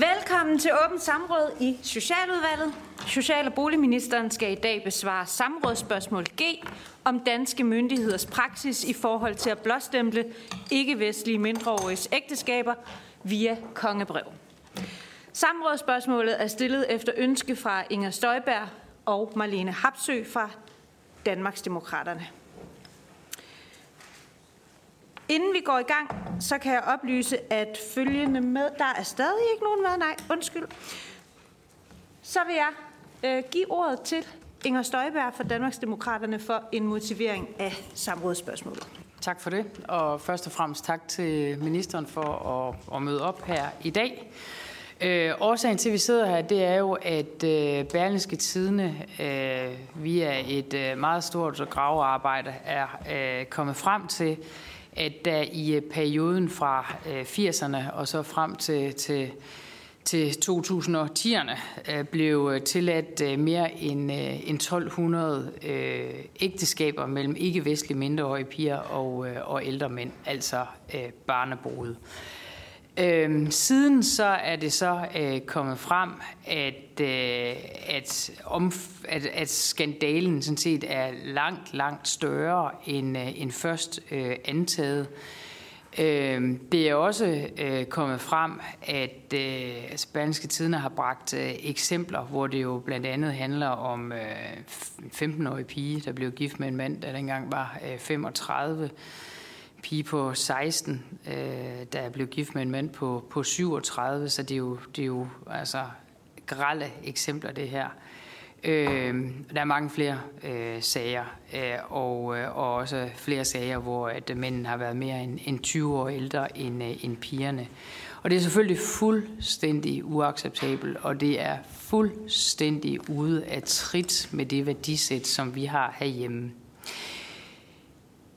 Velkommen til åbent samråd i Socialudvalget. Social- og boligministeren skal i dag besvare samrådsspørgsmål G om danske myndigheders praksis i forhold til at blåstemple ikke-vestlige mindreåriges ægteskaber via kongebrev. Samrådsspørgsmålet er stillet efter ønske fra Inger Støjberg og Marlene Hapsø fra Danmarksdemokraterne. Inden vi går i gang, så kan jeg oplyse, at følgende med... Der er stadig ikke nogen med, nej, undskyld. Så vil jeg øh, give ordet til Inger Støjberg fra Danmarksdemokraterne for en motivering af samrådsspørgsmålet. Tak for det, og først og fremmest tak til ministeren for at, at møde op her i dag. Øh, årsagen til, at vi sidder her, det er jo, at øh, Berlingske Tidene øh, via et øh, meget stort gravearbejde er øh, kommet frem til, at der i øh, perioden fra øh, 80'erne og så frem til, til, til 2010'erne øh, blev tilladt mere end, end 1200 ægteskaber mellem ikke-vestlige mindreårige piger og, og ældre mænd, altså barnebrud. Øhm, siden så er det så øh, kommet frem, at, øh, at, om, at, at skandalen sådan set er langt, langt større end, øh, end først øh, antaget. Øh, det er også øh, kommet frem, at øh, altså, Spanske Tidene har bragt øh, eksempler, hvor det jo blandt andet handler om øh, 15-årige pige, der blev gift med en mand, der dengang var øh, 35 pige på 16, øh, der blev gift med en mand på, på 37, så det er jo, det er jo altså grælde eksempler, det her. Øh, der er mange flere øh, sager, øh, og, øh, og også flere sager, hvor at mændene har været mere end, end 20 år ældre end, øh, end pigerne. Og det er selvfølgelig fuldstændig uacceptabelt, og det er fuldstændig ude af trit med det værdisæt, som vi har herhjemme.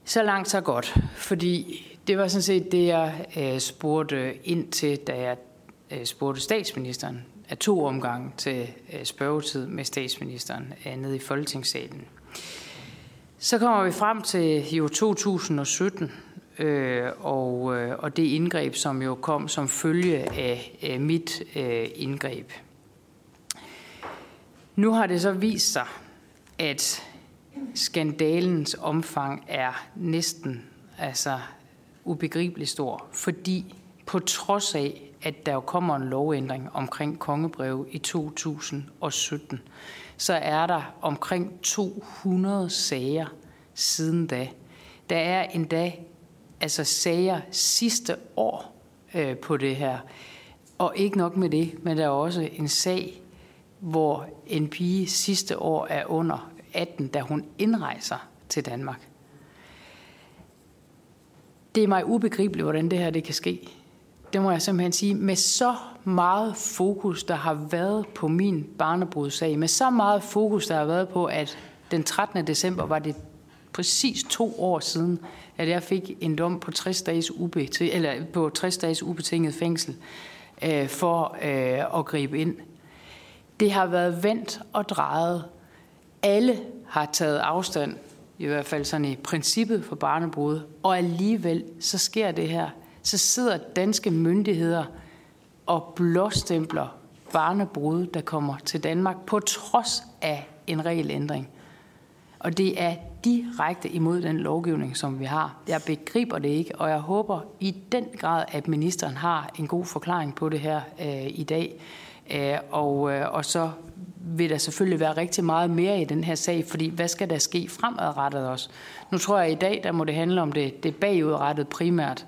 Så langt, så godt. Fordi det var sådan set det, jeg øh, spurgte ind til, da jeg øh, spurgte statsministeren af to omgange til øh, spørgetid med statsministeren øh, nede i Folketingssalen. Så kommer vi frem til jo 2017, øh, og, øh, og det indgreb, som jo kom som følge af øh, mit øh, indgreb. Nu har det så vist sig, at skandalens omfang er næsten altså ubegribeligt stor, fordi på trods af, at der jo kommer en lovændring omkring kongebrev i 2017, så er der omkring 200 sager siden da. Der er endda altså sager sidste år øh, på det her. Og ikke nok med det, men der er også en sag, hvor en pige sidste år er under 18, da hun indrejser til Danmark. Det er mig ubegribeligt, hvordan det her det kan ske. Det må jeg simpelthen sige. Med så meget fokus, der har været på min barnebrudssag, med så meget fokus, der har været på, at den 13. december var det præcis to år siden, at jeg fik en dom på 60 dages, ubetinget, eller på 60 dages ubetinget fængsel øh, for øh, at gribe ind. Det har været vendt og drejet alle har taget afstand, i hvert fald sådan i princippet for barnebrud, og alligevel så sker det her. Så sidder danske myndigheder og blåstempler barnebrud, der kommer til Danmark, på trods af en regelændring. Og det er direkte imod den lovgivning, som vi har. Jeg begriber det ikke, og jeg håber i den grad, at ministeren har en god forklaring på det her øh, i dag. Øh, og, øh, og så vil der selvfølgelig være rigtig meget mere i den her sag, fordi hvad skal der ske fremadrettet også? Nu tror jeg, at i dag der må det handle om det, det bagudrettet primært,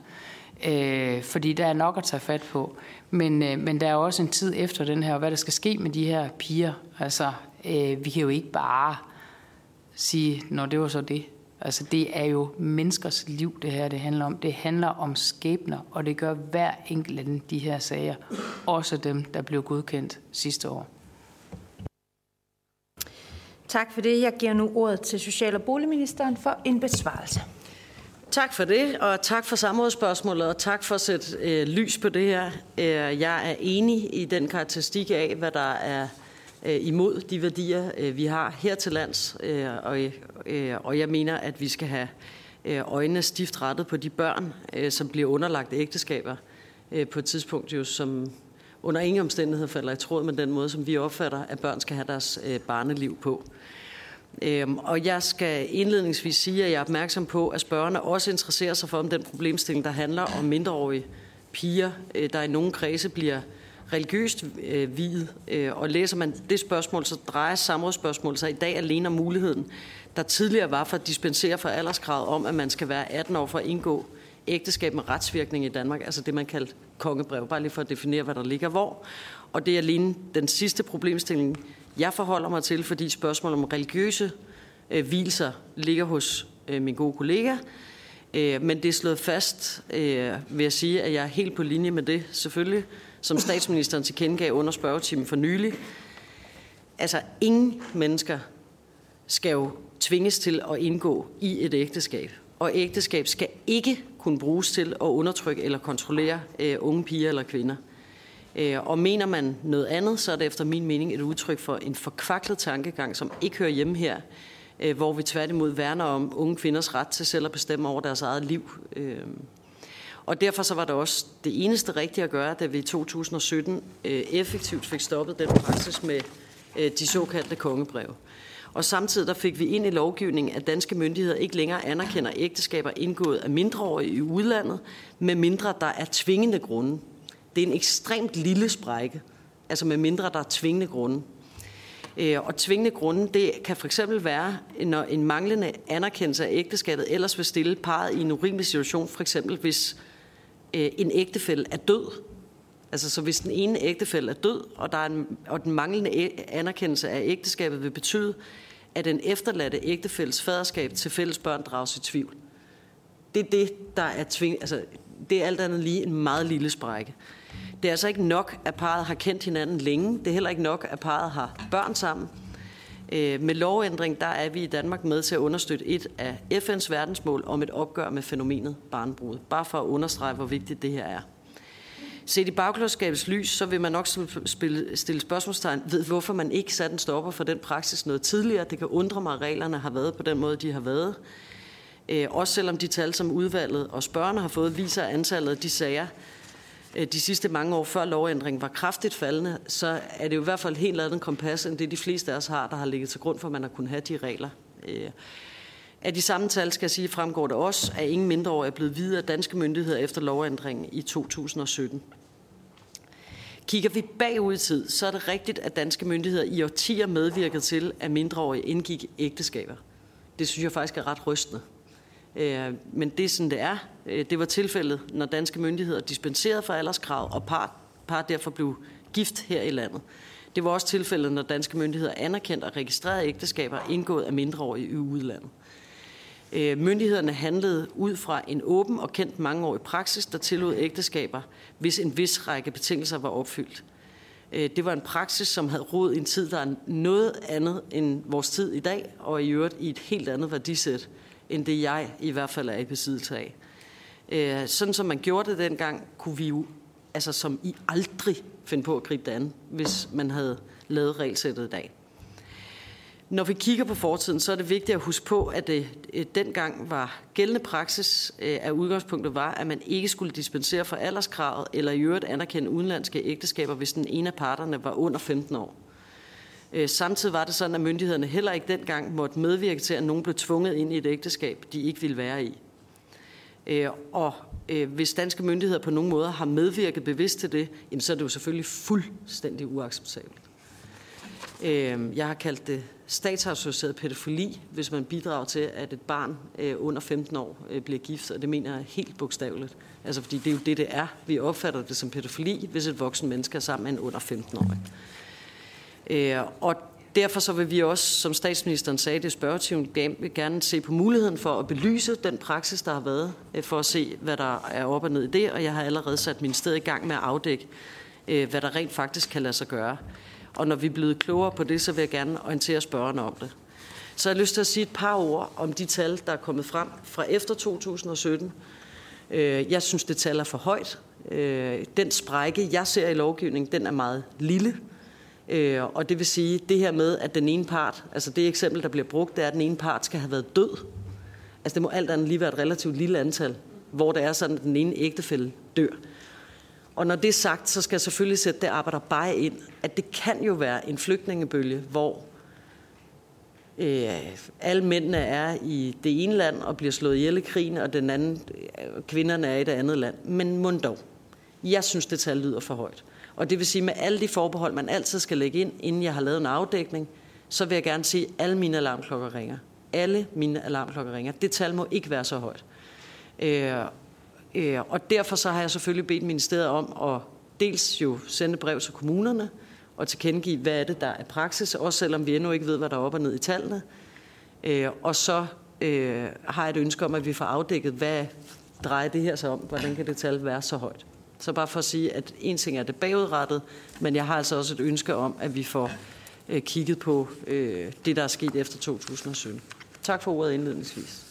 øh, fordi der er nok at tage fat på. Men, øh, men der er også en tid efter den her, og hvad der skal ske med de her piger. Altså, øh, vi kan jo ikke bare sige, når det var så det. Altså, det er jo menneskers liv, det her det handler om. Det handler om skæbner, og det gør hver enkelt af de her sager. Også dem, der blev godkendt sidste år. Tak for det. Jeg giver nu ordet til Social- og Boligministeren for en besvarelse. Tak for det, og tak for samrådsspørgsmålet, og tak for at sætte øh, lys på det her. Øh, jeg er enig i den karakteristik af, hvad der er øh, imod de værdier, øh, vi har her til lands, øh, og, øh, og jeg mener, at vi skal have øh, øjnene stift rettet på de børn, øh, som bliver underlagt ægteskaber øh, på et tidspunkt, jo, som under ingen omstændighed falder i tråd med den måde, som vi opfatter, at børn skal have deres øh, barneliv på. Øhm, og jeg skal indledningsvis sige, at jeg er opmærksom på, at spørgerne også interesserer sig for om den problemstilling, der handler om mindreårige piger, øh, der i nogle kredse bliver religiøst øh, videt. Øh, og læser man det spørgsmål, så drejer samrådsspørgsmålet sig i dag alene om muligheden, der tidligere var for at dispensere fra alderskravet om, at man skal være 18 år for at indgå ægteskab med retsvirkning i Danmark, altså det, man kaldte kongebrev, bare lige for at definere, hvad der ligger hvor. Og det er alene den sidste problemstilling, jeg forholder mig til, fordi spørgsmål om religiøse øh, hvilser ligger hos øh, min gode kollega. Øh, men det er slået fast, øh, vil jeg sige, at jeg er helt på linje med det, selvfølgelig, som statsministeren tilkendegav under spørgetimen for nylig. Altså, ingen mennesker skal jo tvinges til at indgå i et ægteskab. Og ægteskab skal ikke kunne bruges til at undertrykke eller kontrollere øh, unge piger eller kvinder. Øh, og mener man noget andet, så er det efter min mening et udtryk for en forkvaklet tankegang, som ikke hører hjemme her, øh, hvor vi tværtimod værner om unge kvinders ret til selv at bestemme over deres eget liv. Øh, og derfor så var det også det eneste rigtige at gøre, da vi i 2017 øh, effektivt fik stoppet den praksis med øh, de såkaldte kongebreve. Og samtidig der fik vi ind i lovgivningen, at danske myndigheder ikke længere anerkender ægteskaber indgået af mindreårige i udlandet, med mindre der er tvingende grunde. Det er en ekstremt lille sprække, altså med mindre der er tvingende grunde. Øh, og tvingende grunde, det kan for eksempel være, når en manglende anerkendelse af ægteskabet ellers vil stille parret i en urimelig situation, for eksempel hvis øh, en ægtefælle er død. Altså så hvis den ene ægtefælde er død, og, der er en, og den manglende anerkendelse af ægteskabet vil betyde, at den efterladte ægtefælles faderskab til fælles børn drages i tvivl. Det er det, der er tving, altså, det er alt andet lige en meget lille sprække. Det er altså ikke nok, at parret har kendt hinanden længe. Det er heller ikke nok, at parret har børn sammen. Øh, med lovændring der er vi i Danmark med til at understøtte et af FN's verdensmål om et opgør med fænomenet barnbrud. Bare for at understrege, hvor vigtigt det her er. Set i bagklodskabets lys, så vil man nok stille spørgsmålstegn ved, hvorfor man ikke satte en stopper for den praksis noget tidligere. Det kan undre mig, at reglerne har været på den måde, de har været. Øh, også selvom de tal, som udvalget og spørgerne har fået, viser, at antallet af de sager, øh, de sidste mange år før lovændringen var kraftigt faldende, så er det jo i hvert fald helt andet kompas, end det de fleste af os har, der har ligget til grund for, at man har kunnet have de regler. Øh, af de samme tal skal jeg sige, fremgår det også, at ingen mindreårige er blevet videre af danske myndigheder efter lovændringen i 2017. Kigger vi bagud i tid, så er det rigtigt, at danske myndigheder i årtier medvirkede til, at mindreårige indgik ægteskaber. Det synes jeg faktisk er ret rystende. Øh, men det er sådan, det er. Øh, det var tilfældet, når danske myndigheder dispenserede fra alderskrav, og par, par derfor blev gift her i landet. Det var også tilfældet, når danske myndigheder anerkendte og registrerede ægteskaber indgået af mindreårige i udlandet. Øh, myndighederne handlede ud fra en åben og kendt mangeårig praksis, der tillod ægteskaber, hvis en vis række betingelser var opfyldt. Øh, det var en praksis, som havde rod i en tid, der er noget andet end vores tid i dag, og i øvrigt i et helt andet værdisæt end det jeg i hvert fald er i besiddelse af. Øh, sådan som man gjorde det dengang, kunne vi jo altså som i aldrig finde på at gribe det an, hvis man havde lavet regelsættet i dag. Når vi kigger på fortiden, så er det vigtigt at huske på, at det dengang var gældende praksis at af udgangspunktet var, at man ikke skulle dispensere for alderskravet eller i øvrigt anerkende udenlandske ægteskaber, hvis den ene af parterne var under 15 år. Samtidig var det sådan, at myndighederne heller ikke dengang måtte medvirke til, at nogen blev tvunget ind i et ægteskab, de ikke ville være i. Og hvis danske myndigheder på nogen måde har medvirket bevidst til det, så er det jo selvfølgelig fuldstændig uacceptabelt. Jeg har kaldt det statsassocieret pædofili, hvis man bidrager til, at et barn øh, under 15 år øh, bliver gift, og det mener jeg helt bogstaveligt. Altså fordi det er jo det, det er. Vi opfatter det som pædofili, hvis et voksen menneske er sammen med en under 15-årig. Øh, og derfor så vil vi også, som statsministeren sagde det spørgetimen, gerne se på muligheden for at belyse den praksis, der har været, øh, for at se, hvad der er op og ned i det, og jeg har allerede sat min sted i gang med at afdække, hvad der rent faktisk kan lade sig gøre. Og når vi er blevet klogere på det, så vil jeg gerne orientere spørgerne om det. Så jeg har lyst til at sige et par ord om de tal, der er kommet frem fra efter 2017. Øh, jeg synes, det tal er for højt. Øh, den sprække, jeg ser i lovgivningen, den er meget lille. Øh, og det vil sige, det her med, at den ene part, altså det eksempel, der bliver brugt, det er, at den ene part skal have været død. Altså det må alt andet lige være et relativt lille antal, hvor det er sådan, at den ene ægtefælde dør. Og når det er sagt, så skal jeg selvfølgelig sætte det arbejder bare ind, at det kan jo være en flygtningebølge, hvor øh, alle mændene er i det ene land og bliver slået ihjel i krigen, og den anden, øh, kvinderne er i det andet land. Men mund dog. Jeg synes, det tal lyder for højt. Og det vil sige, med alle de forbehold, man altid skal lægge ind, inden jeg har lavet en afdækning, så vil jeg gerne sige, at alle mine alarmklokker ringer. Alle mine alarmklokker ringer. Det tal må ikke være så højt. Øh, øh, Øh, og derfor så har jeg selvfølgelig bedt ministeriet om at dels jo sende brev til kommunerne, og tilkendegive, hvad er det, der er praksis, også selvom vi endnu ikke ved, hvad der er op og ned i tallene. Øh, og så øh, har jeg et ønske om, at vi får afdækket, hvad drejer det her sig om, hvordan kan det tal være så højt. Så bare for at sige, at en ting er det bagudrettet, men jeg har altså også et ønske om, at vi får øh, kigget på øh, det, der er sket efter 2017. Tak for ordet indledningsvis.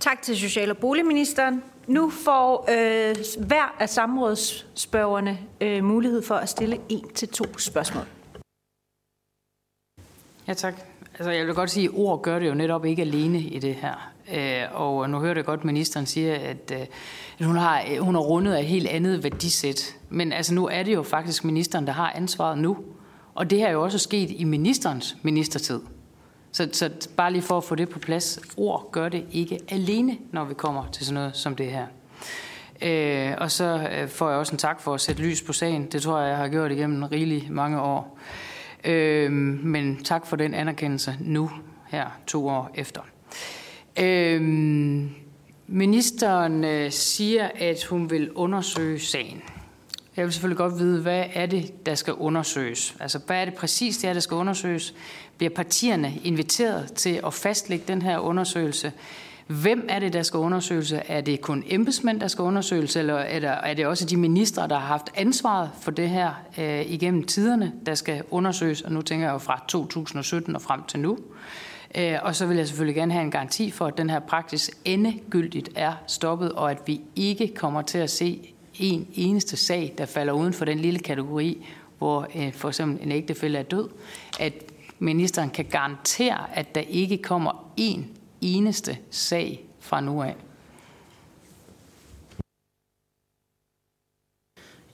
Tak til Social- og Boligministeren. Nu får øh, hver af samrådsspørgerne øh, mulighed for at stille en til to spørgsmål. Ja, tak. Altså, jeg vil godt sige, at ord gør det jo netop ikke alene i det her. Øh, og nu hørte jeg godt, at ministeren siger, at, øh, at hun, har, øh, hun har rundet af helt andet værdisæt. Men altså, nu er det jo faktisk ministeren, der har ansvaret nu. Og det her er jo også sket i ministerens ministertid. Så, så bare lige for at få det på plads, ord gør det ikke alene, når vi kommer til sådan noget som det her. Øh, og så øh, får jeg også en tak for at sætte lys på sagen. Det tror jeg, jeg har gjort igennem rigelig mange år. Øh, men tak for den anerkendelse nu, her to år efter. Øh, ministeren øh, siger, at hun vil undersøge sagen. Jeg vil selvfølgelig godt vide, hvad er det, der skal undersøges? Altså, hvad er det præcis, det er, der skal undersøges? Bliver partierne inviteret til at fastlægge den her undersøgelse? Hvem er det, der skal undersøges? Er det kun embedsmænd, der skal undersøges, eller er, der, er det også de ministre, der har haft ansvaret for det her øh, igennem tiderne, der skal undersøges? Og nu tænker jeg jo fra 2017 og frem til nu. Øh, og så vil jeg selvfølgelig gerne have en garanti for, at den her praksis endegyldigt er stoppet, og at vi ikke kommer til at se en eneste sag, der falder uden for den lille kategori, hvor øh, for eksempel en ægtefælle er død, at ministeren kan garantere, at der ikke kommer en eneste sag fra nu af.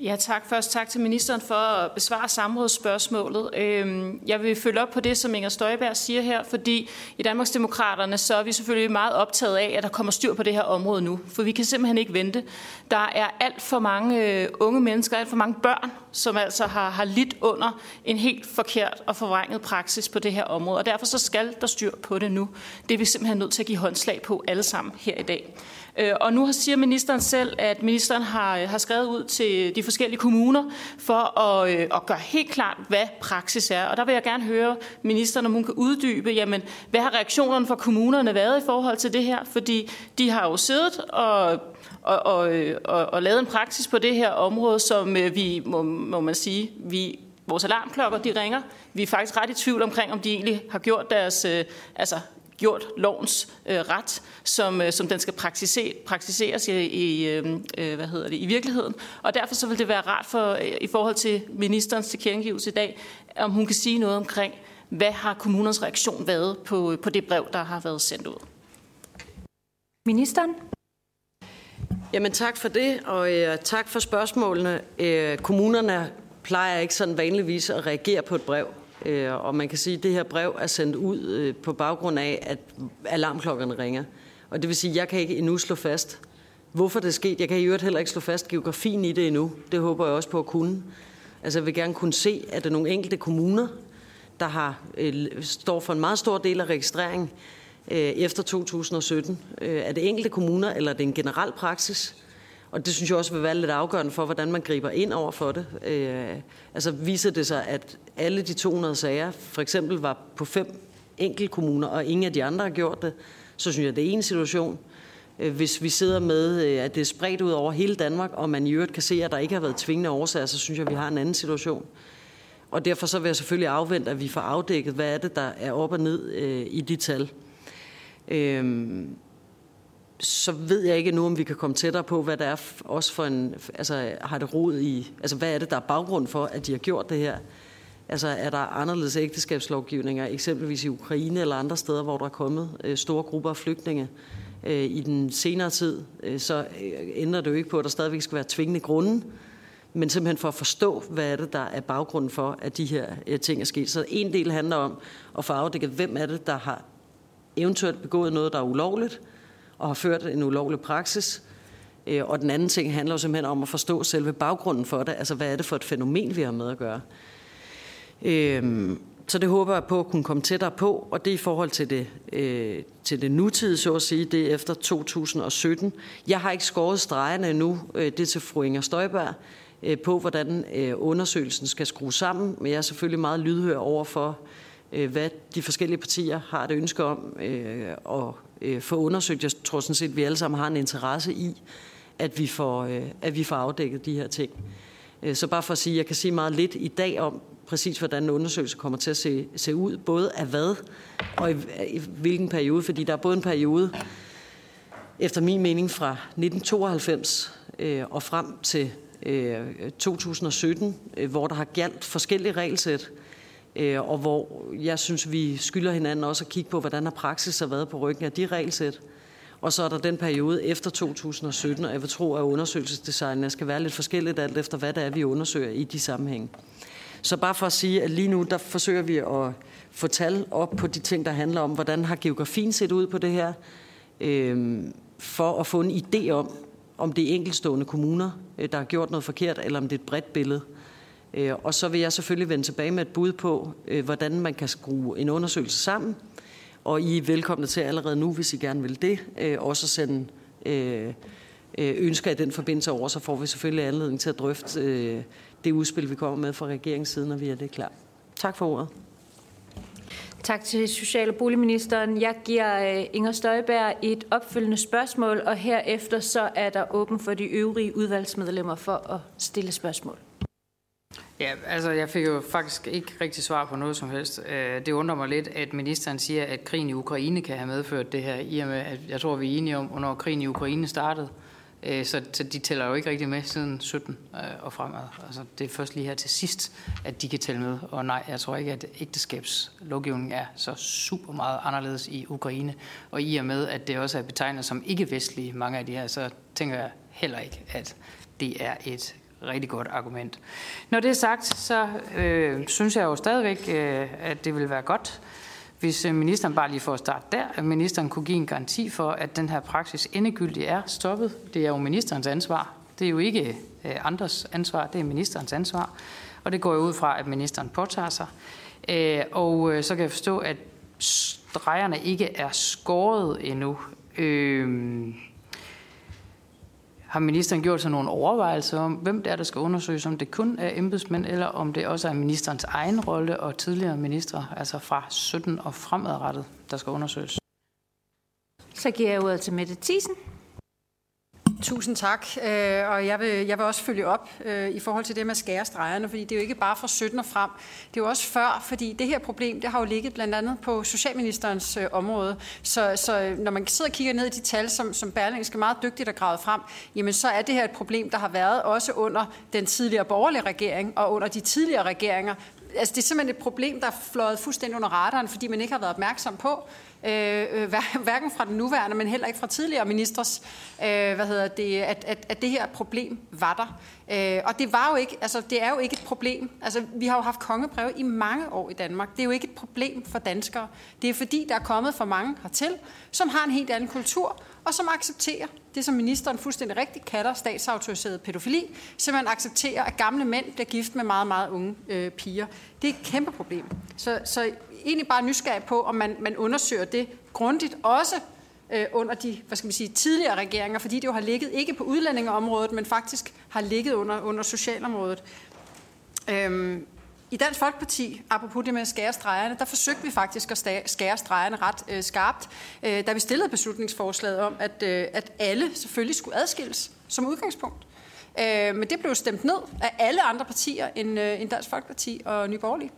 Ja, tak. Først tak til ministeren for at besvare samrådsspørgsmålet. Øhm, jeg vil følge op på det, som Inger Støjberg siger her, fordi i Danmarksdemokraterne så er vi selvfølgelig meget optaget af, at der kommer styr på det her område nu, for vi kan simpelthen ikke vente. Der er alt for mange øh, unge mennesker, alt for mange børn, som altså har, har lidt under en helt forkert og forvrænget praksis på det her område, og derfor så skal der styr på det nu. Det er vi simpelthen nødt til at give håndslag på alle sammen her i dag. Øh, og nu siger ministeren selv, at ministeren har, øh, har skrevet ud til de forskellige kommuner for at, øh, at gøre helt klart, hvad praksis er. Og der vil jeg gerne høre ministeren, om hun kan uddybe, jamen, hvad har reaktionerne fra kommunerne været i forhold til det her? Fordi de har jo siddet og og, og, øh, og, og lavet en praksis på det her område, som vi, må, må man sige, vi, vores alarmklokker, de ringer. Vi er faktisk ret i tvivl omkring, om de egentlig har gjort deres, altså gjort lovens øh, ret, som, øh, som den skal praktisere, praktiseres i, i, øh, øh, hvad hedder det, i virkeligheden. Og derfor så vil det være rart for, øh, i forhold til ministerens tilkendegivelse i dag, om hun kan sige noget omkring, hvad har kommunernes reaktion været på, på det brev, der har været sendt ud? Ministeren? Jamen tak for det, og øh, tak for spørgsmålene. Øh, kommunerne plejer ikke sådan vanligvis at reagere på et brev. Øh, og man kan sige, at det her brev er sendt ud øh, på baggrund af, at alarmklokkerne ringer. Og det vil sige, at jeg kan ikke endnu slå fast, hvorfor det er sket. Jeg kan i øvrigt heller ikke slå fast geografien i det endnu. Det håber jeg også på at kunne. Altså jeg vil gerne kunne se, at der er nogle enkelte kommuner, der har, øh, står for en meget stor del af registrering øh, efter 2017. Er det enkelte kommuner, eller er det en generel praksis? Og det synes jeg også vil være lidt afgørende for, hvordan man griber ind over for det. Øh, altså viser det sig, at alle de 200 sager for eksempel var på fem kommuner, og ingen af de andre har gjort det, så synes jeg, det er en situation. Øh, hvis vi sidder med, øh, at det er spredt ud over hele Danmark, og man i øvrigt kan se, at der ikke har været tvingende årsager, så synes jeg, at vi har en anden situation. Og derfor så vil jeg selvfølgelig afvente, at vi får afdækket, hvad er det, der er op og ned øh, i de tal. Øh, så ved jeg ikke nu, om vi kan komme tættere på, hvad det er også for en, altså har det rod i, altså hvad er det, der er baggrund for, at de har gjort det her? Altså er der anderledes ægteskabslovgivninger, eksempelvis i Ukraine eller andre steder, hvor der er kommet øh, store grupper af flygtninge øh, i den senere tid, øh, så øh, ændrer det jo ikke på, at der stadigvæk skal være tvingende grunde men simpelthen for at forstå, hvad er det, der er baggrunden for, at de her øh, ting er sket. Så en del handler om at få afdækket, hvem er det, der har eventuelt begået noget, der er ulovligt, og har ført en ulovlig praksis. Øh, og den anden ting handler jo simpelthen om at forstå selve baggrunden for det. Altså, hvad er det for et fænomen, vi har med at gøre? Øhm, så det håber jeg på at kunne komme tættere på, og det i forhold til det, øh, til det nutidige, så at sige, det er efter 2017. Jeg har ikke skåret stregerne endnu, øh, det er til fru Inger Støjberg, øh, på hvordan øh, undersøgelsen skal skrues sammen, men jeg er selvfølgelig meget lydhør over for, øh, hvad de forskellige partier har et ønske om øh, og øh, få undersøgt. Jeg tror sådan set, at vi alle sammen har en interesse i, at vi får, øh, at vi får afdækket de her ting. Øh, så bare for at sige, jeg kan sige meget lidt i dag om, præcis hvordan en undersøgelse kommer til at se, se ud, både af hvad og i, i hvilken periode, fordi der er både en periode, efter min mening fra 1992 øh, og frem til øh, 2017, øh, hvor der har galt forskellige regelsæt, øh, og hvor jeg synes, vi skylder hinanden også at kigge på, hvordan har praksis har været på ryggen af de regelsæt. Og så er der den periode efter 2017, og jeg vil tro, at undersøgelsesdesignet skal være lidt forskelligt alt efter, hvad det er, vi undersøger i de sammenhænge. Så bare for at sige, at lige nu, der forsøger vi at få tal op på de ting, der handler om, hvordan har geografien set ud på det her, øh, for at få en idé om, om det er enkeltstående kommuner, øh, der har gjort noget forkert, eller om det er et bredt billede. Øh, Øh, og så vil jeg selvfølgelig vende tilbage med et bud på, øh, hvordan man kan skrue en undersøgelse sammen. Og I er velkomne til allerede nu, hvis I gerne vil det, øh, også at sende ønsker i den forbindelse over, så får vi selvfølgelig anledning til at drøfte det udspil, vi kommer med fra regeringssiden, når vi er det klar. Tak for ordet. Tak til Social- og Boligministeren. Jeg giver Inger Støjberg et opfølgende spørgsmål, og herefter så er der åben for de øvrige udvalgsmedlemmer for at stille spørgsmål. Ja, altså jeg fik jo faktisk ikke rigtig svar på noget som helst. Øh, det undrer mig lidt, at ministeren siger, at krigen i Ukraine kan have medført det her, i og med, at jeg tror, vi er enige om, hvornår krigen i Ukraine startede. Øh, så, så de tæller jo ikke rigtig med siden 17 øh, og fremad. Altså, det er først lige her til sidst, at de kan tælle med. Og nej, jeg tror ikke, at ægteskabslovgivningen er så super meget anderledes i Ukraine. Og i og med, at det også er betegnet som ikke-vestlige, mange af de her, så tænker jeg heller ikke, at det er et rigtig godt argument. Når det er sagt, så øh, synes jeg jo stadigvæk, øh, at det vil være godt, hvis øh, ministeren bare lige får start starte der, at ministeren kunne give en garanti for, at den her praksis endegyldigt er stoppet. Det er jo ministerens ansvar. Det er jo ikke øh, andres ansvar, det er ministerens ansvar. Og det går jo ud fra, at ministeren påtager sig. Øh, og øh, så kan jeg forstå, at stregerne ikke er skåret endnu. Øh, har ministeren gjort sig nogle overvejelser om, hvem det er, der skal undersøges, om det kun er embedsmænd, eller om det også er ministerens egen rolle og tidligere ministre, altså fra 17 og fremadrettet, der skal undersøges? Så giver jeg ordet til Mette Thiesen. Tusind tak, øh, og jeg vil, jeg vil også følge op øh, i forhold til det med skærestregerne, fordi det er jo ikke bare fra 17 og frem, det er jo også før, fordi det her problem, det har jo ligget blandt andet på Socialministerens øh, område, så, så når man sidder og kigger ned i de tal, som, som Berlingske meget dygtigt at grave frem, jamen så er det her et problem, der har været også under den tidligere borgerlige regering og under de tidligere regeringer, altså det er simpelthen et problem, der er fløjet fuldstændig under radaren, fordi man ikke har været opmærksom på, øh, øh hverken fra den nuværende, men heller ikke fra tidligere ministers, øh, hvad hedder det, at, at, at det her problem var der. Øh, og det var jo ikke, altså det er jo ikke et problem. Altså vi har jo haft kongebrev i mange år i Danmark. Det er jo ikke et problem for danskere. Det er fordi, der er kommet for mange hertil, som har en helt anden kultur, og som accepterer det, som ministeren fuldstændig rigtigt kalder statsautoriseret pædofili, man accepterer, at gamle mænd bliver gift med meget, meget unge øh, piger. Det er et kæmpe problem. Så, så egentlig bare nysgerrig på, om man, man undersøger det grundigt, også øh, under de hvad skal man sige, tidligere regeringer, fordi det jo har ligget ikke på udlændingeområdet, men faktisk har ligget under, under socialområdet. Øhm, i Dansk Folkeparti, apropos det med at skære stregerne, der forsøgte vi faktisk at skære stregerne ret øh, skarpt, øh, da vi stillede beslutningsforslaget om, at, øh, at alle selvfølgelig skulle adskilles som udgangspunkt. Øh, men det blev stemt ned af alle andre partier end, øh, end Dansk Folkeparti og Nye Borgerlige.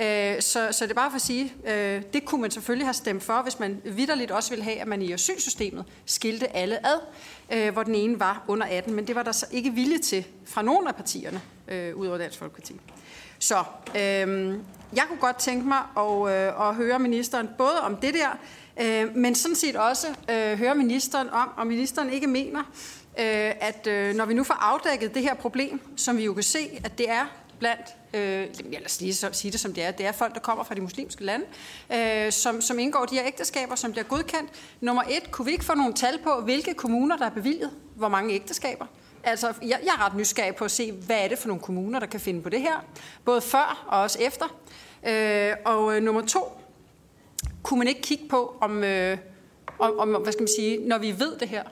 Øh, så, så det er bare for at sige, øh, det kunne man selvfølgelig have stemt for, hvis man vidderligt også ville have, at man i asylsystemet skilte alle ad, øh, hvor den ene var under 18, men det var der så ikke vilje til fra nogen af partierne, øh, udover Dansk Folkeparti. Så øh, jeg kunne godt tænke mig at, øh, at høre ministeren både om det der, øh, men sådan set også øh, høre ministeren om, om ministeren ikke mener, øh, at øh, når vi nu får afdækket det her problem, som vi jo kan se, at det er blandt, øh, lad os lige så, sige det som det er, det er folk, der kommer fra de muslimske lande, øh, som, som indgår de her ægteskaber, som bliver godkendt. Nummer et, kunne vi ikke få nogle tal på, hvilke kommuner, der er bevilget, hvor mange ægteskaber? Altså, jeg, jeg er ret nysgerrig på at se, hvad er det for nogle kommuner, der kan finde på det her, både før og også efter. Øh, og øh, nummer to, kunne man ikke kigge på, om, øh, om, om, hvad skal man sige, når vi ved det her,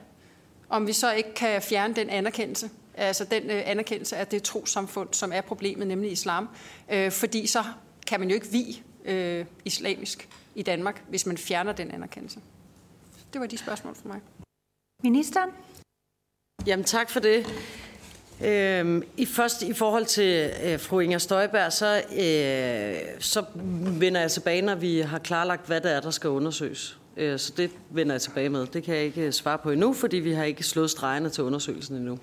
om vi så ikke kan fjerne den anerkendelse, altså den øh, anerkendelse af det trosamfund, som er problemet, nemlig islam. Øh, fordi så kan man jo ikke vi øh, islamisk i Danmark, hvis man fjerner den anerkendelse. Det var de spørgsmål for mig. Ministeren? Jamen tak for det. Øhm, i først i forhold til øh, fru Inger Støjberg, så, øh, så vender jeg tilbage, når vi har klarlagt, hvad det er, der skal undersøges. Øh, så det vender jeg tilbage med. Det kan jeg ikke svare på endnu, fordi vi har ikke slået stregerne til undersøgelsen endnu.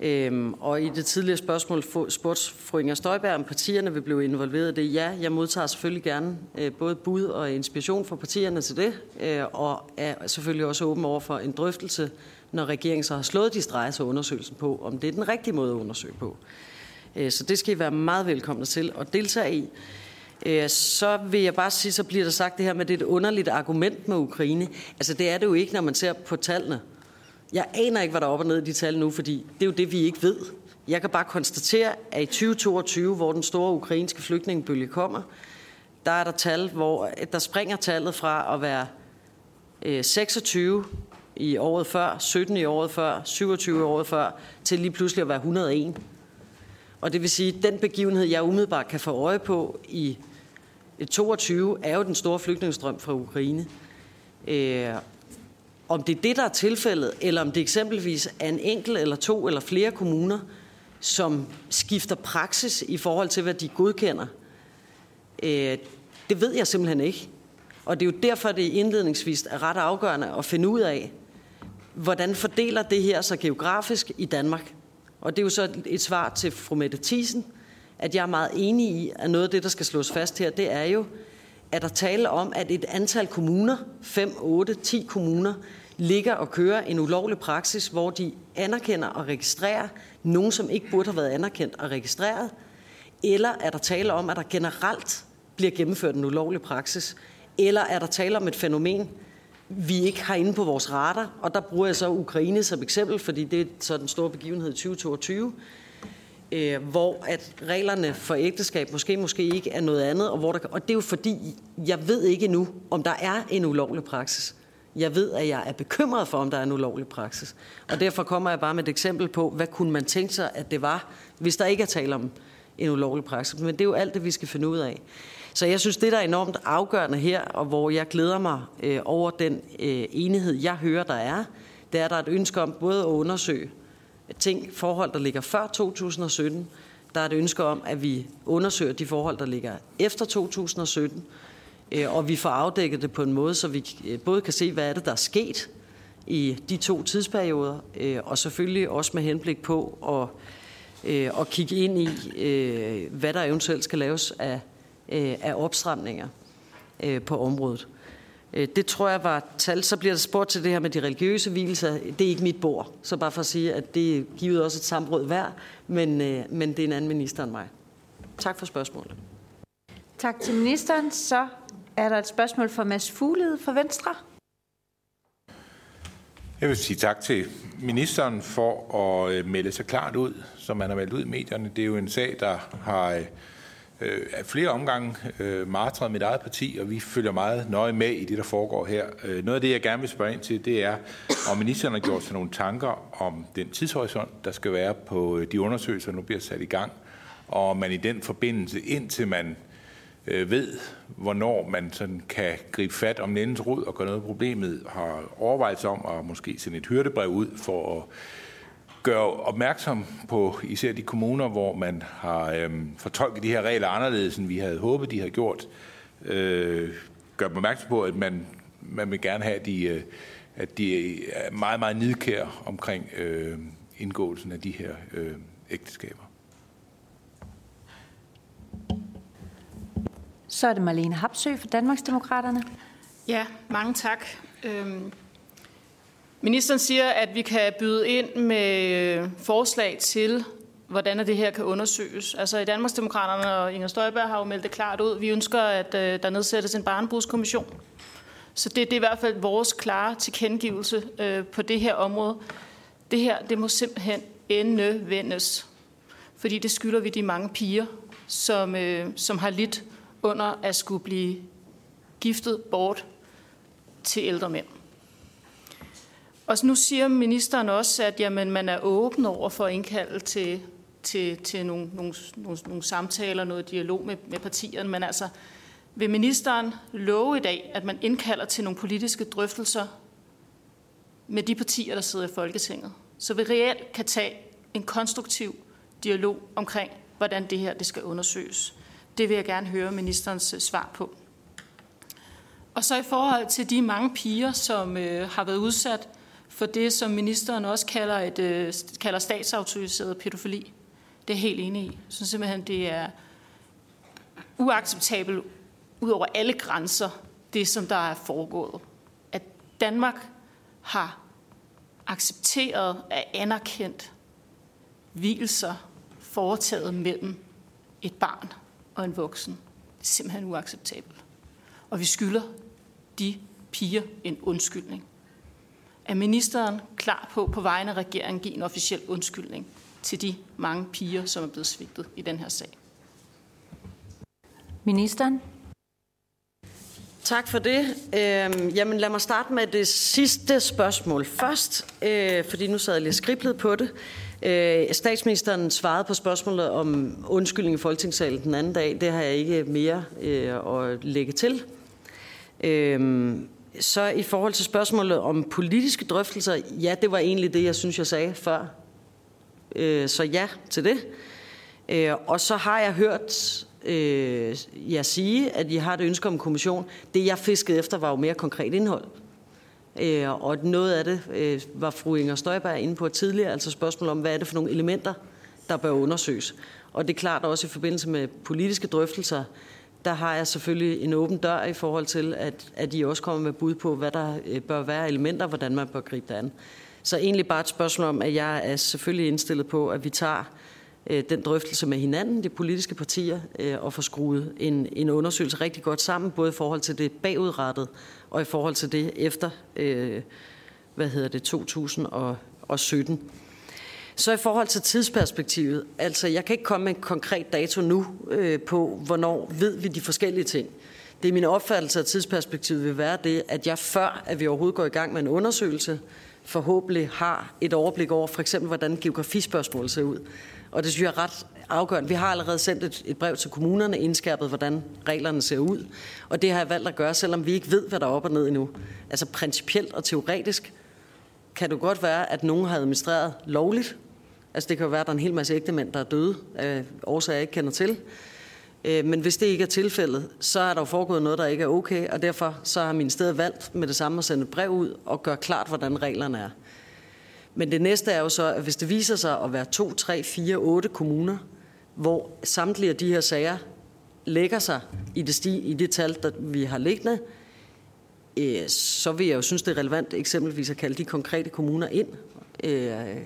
Øhm, og i det tidligere spørgsmål spurgte fru Inger Støjberg, om partierne vil blive involveret i det. Ja, jeg modtager selvfølgelig gerne øh, både bud og inspiration fra partierne til det, øh, og er selvfølgelig også åben over for en drøftelse, når regeringen så har slået de streger til undersøgelsen på, om det er den rigtige måde at undersøge på. Øh, så det skal I være meget velkomne til at deltage i. Øh, så vil jeg bare sige, så bliver der sagt det her med, at det er et underligt argument med Ukraine. Altså det er det jo ikke, når man ser på tallene. Jeg aner ikke, hvad der er op og ned i de tal nu, fordi det er jo det, vi ikke ved. Jeg kan bare konstatere, at i 2022, hvor den store ukrainske flygtningebølge kommer, der er der tal, hvor der springer tallet fra at være øh, 26 i året før, 17 i året før, 27 i året før, til lige pludselig at være 101. Og det vil sige, at den begivenhed, jeg umiddelbart kan få øje på i 22, er jo den store flygtningestrøm fra Ukraine. Øh, om det er det, der er tilfældet, eller om det eksempelvis er en enkelt eller to eller flere kommuner, som skifter praksis i forhold til, hvad de godkender, øh, det ved jeg simpelthen ikke. Og det er jo derfor, det indledningsvis er ret afgørende at finde ud af, hvordan fordeler det her sig geografisk i Danmark. Og det er jo så et svar til fru Mette Thiesen, at jeg er meget enig i, at noget af det, der skal slås fast her, det er jo, er der tale om, at et antal kommuner, 5, 8, 10 kommuner, ligger og kører en ulovlig praksis, hvor de anerkender og registrerer nogen, som ikke burde have været anerkendt og registreret, eller er der tale om, at der generelt bliver gennemført en ulovlig praksis, eller er der tale om et fænomen, vi ikke har inde på vores radar, og der bruger jeg så Ukraine som eksempel, fordi det er så den store begivenhed i 2022, øh, hvor at reglerne for ægteskab måske måske ikke er noget andet, og, hvor der, og det er jo fordi, jeg ved ikke nu, om der er en ulovlig praksis. Jeg ved, at jeg er bekymret for, om der er en ulovlig praksis. Og derfor kommer jeg bare med et eksempel på, hvad kunne man tænke sig, at det var, hvis der ikke er tale om en ulovlig praksis. Men det er jo alt det, vi skal finde ud af. Så jeg synes, det der er enormt afgørende her, og hvor jeg glæder mig øh, over den øh, enighed, jeg hører, der er, det er, at der er et ønske om både at undersøge ting, forhold, der ligger før 2017. Der er et ønske om, at vi undersøger de forhold, der ligger efter 2017. Øh, og vi får afdækket det på en måde, så vi øh, både kan se, hvad er det, der er sket i de to tidsperioder, øh, og selvfølgelig også med henblik på at, at kigge ind i, hvad der eventuelt skal laves af, af opstramninger på området. Det tror jeg var tal. Så bliver der spurgt til det her med de religiøse hvielser. Det er ikke mit bord. Så bare for at sige, at det er givet også et samråd værd, men, men det er en anden minister end mig. Tak for spørgsmålet. Tak til ministeren. Så er der et spørgsmål fra Mads Fuglede fra Venstre? Jeg vil sige tak til ministeren for at øh, melde sig klart ud, som man har meldt ud i medierne. Det er jo en sag, der har øh, flere omgange øh, martret mit eget parti, og vi følger meget nøje med i det, der foregår her. Øh, noget af det, jeg gerne vil spørge ind til, det er, om ministeren har gjort sig nogle tanker om den tidshorisont, der skal være på øh, de undersøgelser, der nu bliver sat i gang, og man i den forbindelse, indtil man øh, ved, hvornår man sådan kan gribe fat om nændens rod og gøre noget af problemet, har overvejelser om at måske sende et hyrdebrev ud for at gøre opmærksom på især de kommuner, hvor man har øh, fortolket de her regler anderledes, end vi havde håbet, de havde gjort. Øh, gør opmærksom på, at man, man vil gerne have, at de, øh, at de er meget, meget nidkær omkring øh, indgåelsen af de her øh, ægteskaber. Så er det Marlene Hapsø fra Danmarksdemokraterne. Ja, mange tak. Øhm, Ministeren siger, at vi kan byde ind med øh, forslag til, hvordan det her kan undersøges. Altså i Danmarksdemokraterne og Inger Støjberg har jo meldt det klart ud. Vi ønsker, at øh, der nedsættes en barnebrugskommission. Så det, det er i hvert fald vores klare tilkendegivelse øh, på det her område. Det her, det må simpelthen endevendes. Fordi det skylder vi de mange piger, som, øh, som har lidt under at skulle blive giftet bort til ældre mænd. Og nu siger ministeren også, at jamen, man er åben over for at indkalde til, til, til nogle, nogle, nogle, nogle samtaler, noget dialog med, med partierne, men altså, vil ministeren love i dag, at man indkalder til nogle politiske drøftelser med de partier, der sidder i Folketinget, så vi reelt kan tage en konstruktiv dialog omkring, hvordan det her det skal undersøges. Det vil jeg gerne høre ministerens øh, svar på. Og så i forhold til de mange piger, som øh, har været udsat for det, som ministeren også kalder, et, øh, kalder statsautoriseret pædofili. Det er helt enig i. Jeg synes simpelthen, det er uacceptabelt ud over alle grænser, det som der er foregået. At Danmark har accepteret at anerkendt hvilelser foretaget mellem et barn og en voksen. Det er simpelthen uacceptabelt. Og vi skylder de piger en undskyldning. Er ministeren klar på på vegne af regeringen at give en officiel undskyldning til de mange piger, som er blevet svigtet i den her sag? Ministeren? Tak for det. Øh, jamen lad mig starte med det sidste spørgsmål først, øh, fordi nu sad jeg lidt skriblet på det. Øh, statsministeren svarede på spørgsmålet om undskyldning i Folketingssalen den anden dag. Det har jeg ikke mere øh, at lægge til. Øh, så i forhold til spørgsmålet om politiske drøftelser, ja, det var egentlig det, jeg synes, jeg sagde før. Øh, så ja til det. Øh, og så har jeg hørt øh, jer sige, at I har et ønske om en kommission. Det, jeg fiskede efter, var jo mere konkret indhold. Øh, og noget af det øh, var fru Inger Støjberg inde på tidligere, altså spørgsmålet om, hvad er det for nogle elementer, der bør undersøges. Og det er klart også i forbindelse med politiske drøftelser, der har jeg selvfølgelig en åben dør i forhold til, at, at I også kommer med bud på, hvad der øh, bør være elementer, hvordan man bør gribe det an. Så egentlig bare et spørgsmål om, at jeg er selvfølgelig indstillet på, at vi tager øh, den drøftelse med hinanden, de politiske partier, øh, og får skruet en, en undersøgelse rigtig godt sammen, både i forhold til det bagudrettet og i forhold til det efter, øh, hvad hedder det, 2017. Så i forhold til tidsperspektivet, altså jeg kan ikke komme med en konkret dato nu øh, på, hvornår ved vi de forskellige ting. Det er min opfattelse, at tidsperspektivet vil være det, at jeg før, at vi overhovedet går i gang med en undersøgelse, forhåbentlig har et overblik over for eksempel, hvordan geografispørgsmålet ser ud. Og det synes jeg er ret afgørende. Vi har allerede sendt et, et brev til kommunerne, indskærpet, hvordan reglerne ser ud. Og det har jeg valgt at gøre, selvom vi ikke ved, hvad der er op og ned endnu. Altså principielt og teoretisk kan det godt være, at nogen har administreret lovligt. Altså det kan jo være, at der er en hel masse ægtemænd, der er døde af årsager, jeg ikke kender til. Øh, men hvis det ikke er tilfældet, så er der jo foregået noget, der ikke er okay, og derfor så har min sted valgt med det samme at sende et brev ud og gøre klart, hvordan reglerne er. Men det næste er jo så, at hvis det viser sig at være 2, 3, 4, 8 kommuner, hvor samtlige af de her sager lægger sig i det, sti, i det tal, der vi har liggende, øh, så vil jeg jo synes, det er relevant eksempelvis at kalde de konkrete kommuner ind. Øh,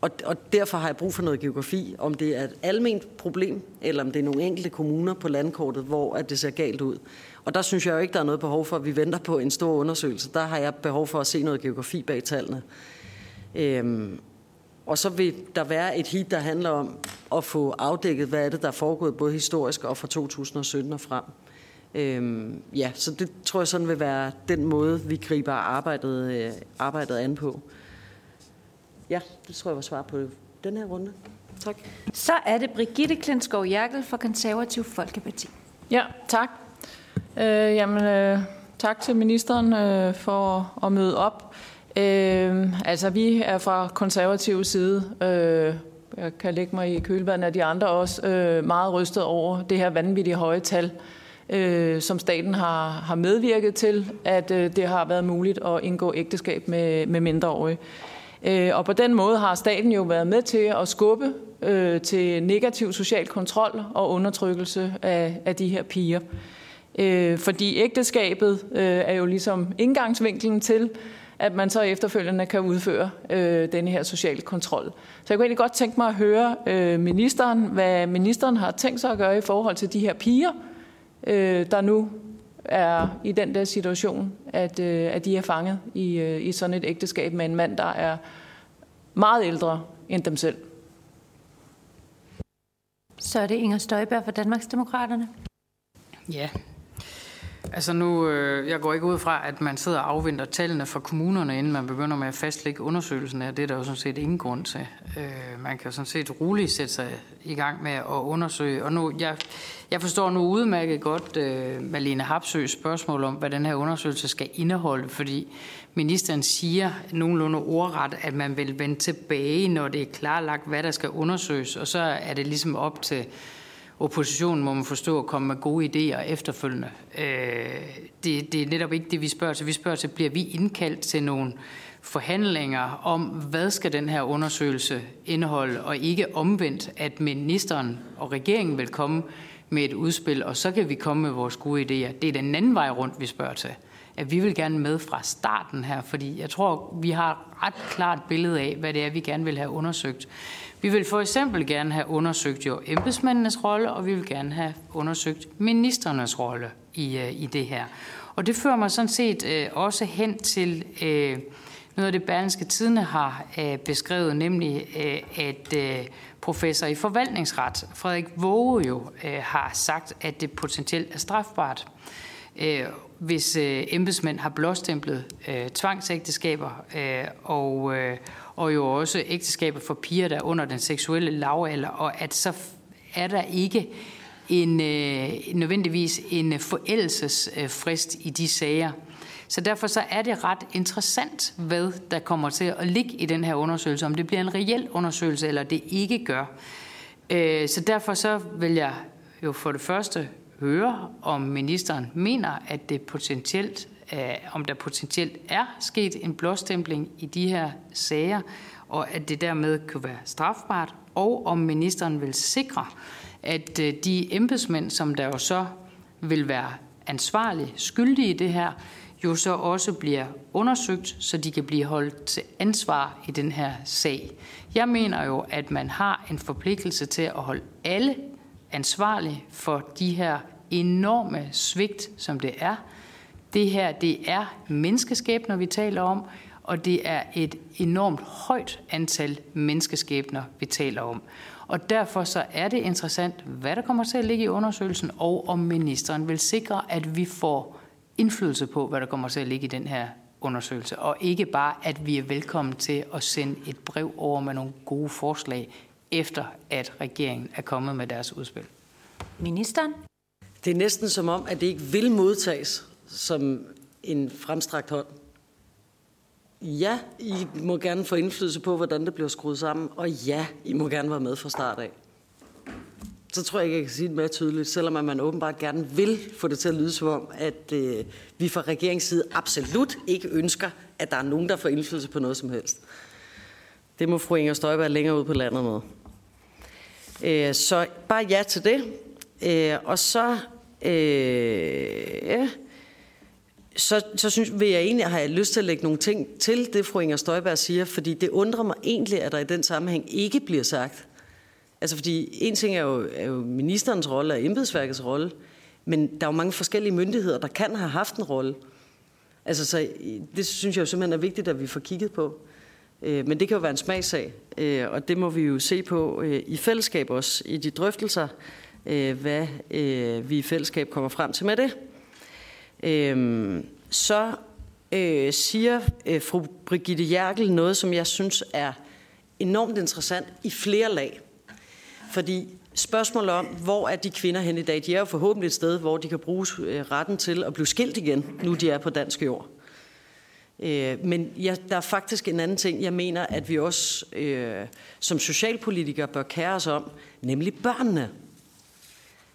og, og derfor har jeg brug for noget geografi, om det er et almindeligt problem, eller om det er nogle enkelte kommuner på landkortet, hvor at det ser galt ud. Og der synes jeg jo ikke, der er noget behov for, at vi venter på en stor undersøgelse. Der har jeg behov for at se noget geografi bag tallene. Øhm, og så vil der være et hit, der handler om at få afdækket, hvad er det, der er foregået både historisk og fra 2017 og frem. Øhm, ja, så det tror jeg sådan vil være den måde, vi griber arbejdet, øh, arbejdet an på. Ja, det tror jeg var svar på den her runde. Tak. Så er det Brigitte Klinskov Jerkel fra Konservativ Folkeparti. Ja, tak. Øh, jamen, øh, tak til ministeren øh, for at møde op. Øh, altså, vi er fra konservativ side, øh, jeg kan lægge mig i kølvandet af de andre også, øh, meget rystet over det her vanvittige høje tal, øh, som staten har, har medvirket til, at øh, det har været muligt at indgå ægteskab med, med mindreårige. Øh, og på den måde har staten jo været med til at skubbe øh, til negativ social kontrol og undertrykkelse af, af de her piger. Øh, fordi ægteskabet øh, er jo ligesom indgangsvinklen til, at man så efterfølgende kan udføre øh, denne her sociale kontrol. Så jeg kunne egentlig godt tænke mig at høre øh, ministeren, hvad ministeren har tænkt sig at gøre i forhold til de her piger, øh, der nu er i den der situation, at, øh, at de er fanget i, øh, i sådan et ægteskab med en mand, der er meget ældre end dem selv. Så er det Inger Støjberg fra Danmarksdemokraterne. Ja, Altså nu, øh, jeg går ikke ud fra, at man sidder og afventer tallene fra kommunerne, inden man begynder med at fastlægge undersøgelsen af. Det er der jo sådan set ingen grund til. Øh, man kan sådan set roligt sætte sig i gang med at undersøge. Og nu, jeg, jeg forstår nu udmærket godt øh, Malene Hapsøs spørgsmål om, hvad den her undersøgelse skal indeholde, fordi ministeren siger nogenlunde ordret, at man vil vende tilbage, når det er klarlagt, hvad der skal undersøges, og så er det ligesom op til oppositionen, må man forstå, at komme med gode idéer efterfølgende. Øh, det, det er netop ikke det, vi spørger til. Vi spørger til, bliver vi indkaldt til nogle forhandlinger om, hvad skal den her undersøgelse indeholde, og ikke omvendt, at ministeren og regeringen vil komme med et udspil, og så kan vi komme med vores gode idéer. Det er den anden vej rundt, vi spørger til. At vi vil gerne med fra starten her, fordi jeg tror, vi har ret klart billede af, hvad det er, vi gerne vil have undersøgt. Vi vil for eksempel gerne have undersøgt jo embedsmændenes rolle, og vi vil gerne have undersøgt ministernes rolle i, øh, i det her. Og det fører mig sådan set øh, også hen til uh, noget af det Berlingske Tidene har beskrevet, nemlig at uh, professor i forvaltningsret, Frederik Våge jo, har sagt, at det potentielt er strafbart hvis øh, embedsmænd har blåstemplet øh, tvangsægteskaber øh, og, øh, og jo også ægteskaber for piger, der er under den seksuelle lavalder, og at så er der ikke en, øh, nødvendigvis en forældelsesfrist i de sager. Så derfor så er det ret interessant, hvad der kommer til at ligge i den her undersøgelse, om det bliver en reel undersøgelse, eller det ikke gør. Øh, så derfor så vil jeg jo for det første høre, om ministeren mener, at det potentielt, øh, om der potentielt er sket en blåstempling i de her sager, og at det dermed kan være strafbart, og om ministeren vil sikre, at øh, de embedsmænd, som der jo så vil være ansvarlige, skyldige i det her, jo så også bliver undersøgt, så de kan blive holdt til ansvar i den her sag. Jeg mener jo, at man har en forpligtelse til at holde alle ansvarlig for de her enorme svigt, som det er. Det her, det er menneskeskæbner, vi taler om, og det er et enormt højt antal menneskeskæbner, vi taler om. Og derfor så er det interessant, hvad der kommer til at ligge i undersøgelsen, og om ministeren vil sikre, at vi får indflydelse på, hvad der kommer til at ligge i den her undersøgelse, og ikke bare, at vi er velkommen til at sende et brev over med nogle gode forslag, efter at regeringen er kommet med deres udspil. Ministeren? Det er næsten som om, at det ikke vil modtages som en fremstrakt hånd. Ja, I må gerne få indflydelse på, hvordan det bliver skruet sammen, og ja, I må gerne være med fra start af. Så tror jeg ikke, jeg kan sige det mere tydeligt, selvom man åbenbart gerne vil få det til at lyde som om, at øh, vi fra regeringens side absolut ikke ønsker, at der er nogen, der får indflydelse på noget som helst. Det må fru Inger Støjberg længere ud på landet med. Øh, så bare ja til det. Øh, og så, øh, så, så synes, vil jeg egentlig have lyst til at lægge nogle ting til det, fru Inger Støjberg siger, fordi det undrer mig egentlig, at der i den sammenhæng ikke bliver sagt. Altså fordi en ting er jo, er jo ministerens rolle og embedsværkets rolle, men der er jo mange forskellige myndigheder, der kan have haft en rolle. Altså, så øh, det synes jeg jo simpelthen er vigtigt, at vi får kigget på. Øh, men det kan jo være en smagssag, øh, og det må vi jo se på øh, i fællesskab også, i de drøftelser, hvad vi i fællesskab kommer frem til med det. Så siger fru Brigitte Jærkel noget, som jeg synes er enormt interessant i flere lag. Fordi spørgsmålet om, hvor er de kvinder hen i dag? De er jo forhåbentlig et sted, hvor de kan bruge retten til at blive skilt igen, nu de er på dansk jord. Øh, men ja, der er faktisk en anden ting, jeg mener, at vi også øh, som socialpolitikere bør kære os om, nemlig børnene.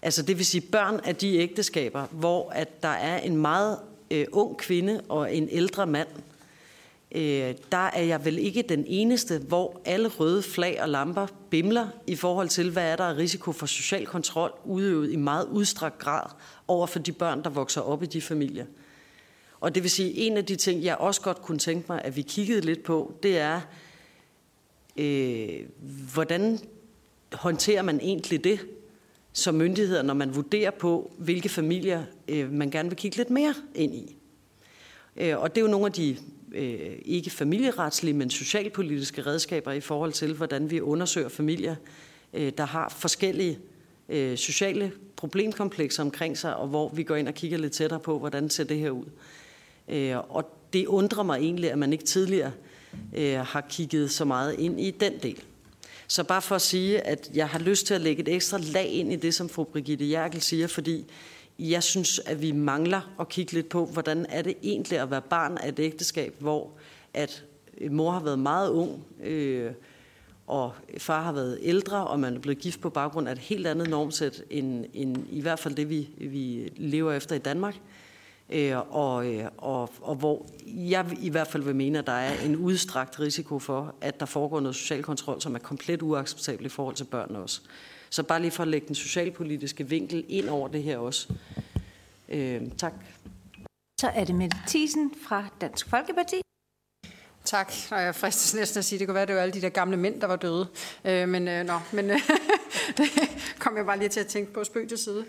Altså det vil sige børn af de ægteskaber, hvor at der er en meget øh, ung kvinde og en ældre mand. Øh, der er jeg vel ikke den eneste, hvor alle røde flag og lamper bimler i forhold til, hvad er der af risiko for social kontrol udøvet i meget udstrakt grad over for de børn, der vokser op i de familier. Og det vil sige, en af de ting, jeg også godt kunne tænke mig, at vi kiggede lidt på, det er, øh, hvordan håndterer man egentlig det som myndigheder, når man vurderer på, hvilke familier øh, man gerne vil kigge lidt mere ind i. Øh, og det er jo nogle af de øh, ikke familieretslige, men socialpolitiske redskaber i forhold til, hvordan vi undersøger familier, øh, der har forskellige øh, sociale problemkomplekser omkring sig, og hvor vi går ind og kigger lidt tættere på, hvordan ser det her ud. Øh, og det undrer mig egentlig, at man ikke tidligere øh, har kigget så meget ind i den del. Så bare for at sige, at jeg har lyst til at lægge et ekstra lag ind i det, som fru Brigitte Jærkel siger, fordi jeg synes, at vi mangler at kigge lidt på, hvordan er det egentlig at være barn af et ægteskab, hvor at øh, mor har været meget ung, øh, og far har været ældre, og man er blevet gift på baggrund af et helt andet normsæt, end, end i hvert fald det, vi, vi lever efter i Danmark. Øh, og, øh, og, og hvor jeg i hvert fald vil mene, at der er en udstrakt risiko for, at der foregår noget social kontrol, som er komplet uacceptabel i forhold til børn også. Så bare lige for at lægge den socialpolitiske vinkel ind over det her også. Øh, tak. Så er det Mette Thiesen fra Dansk Folkeparti. Tak, og jeg fristes næsten at sige, det kunne være, det var alle de der gamle mænd, der var døde. Øh, men øh, nå, men øh, det kom jeg bare lige til at tænke på spøg til side.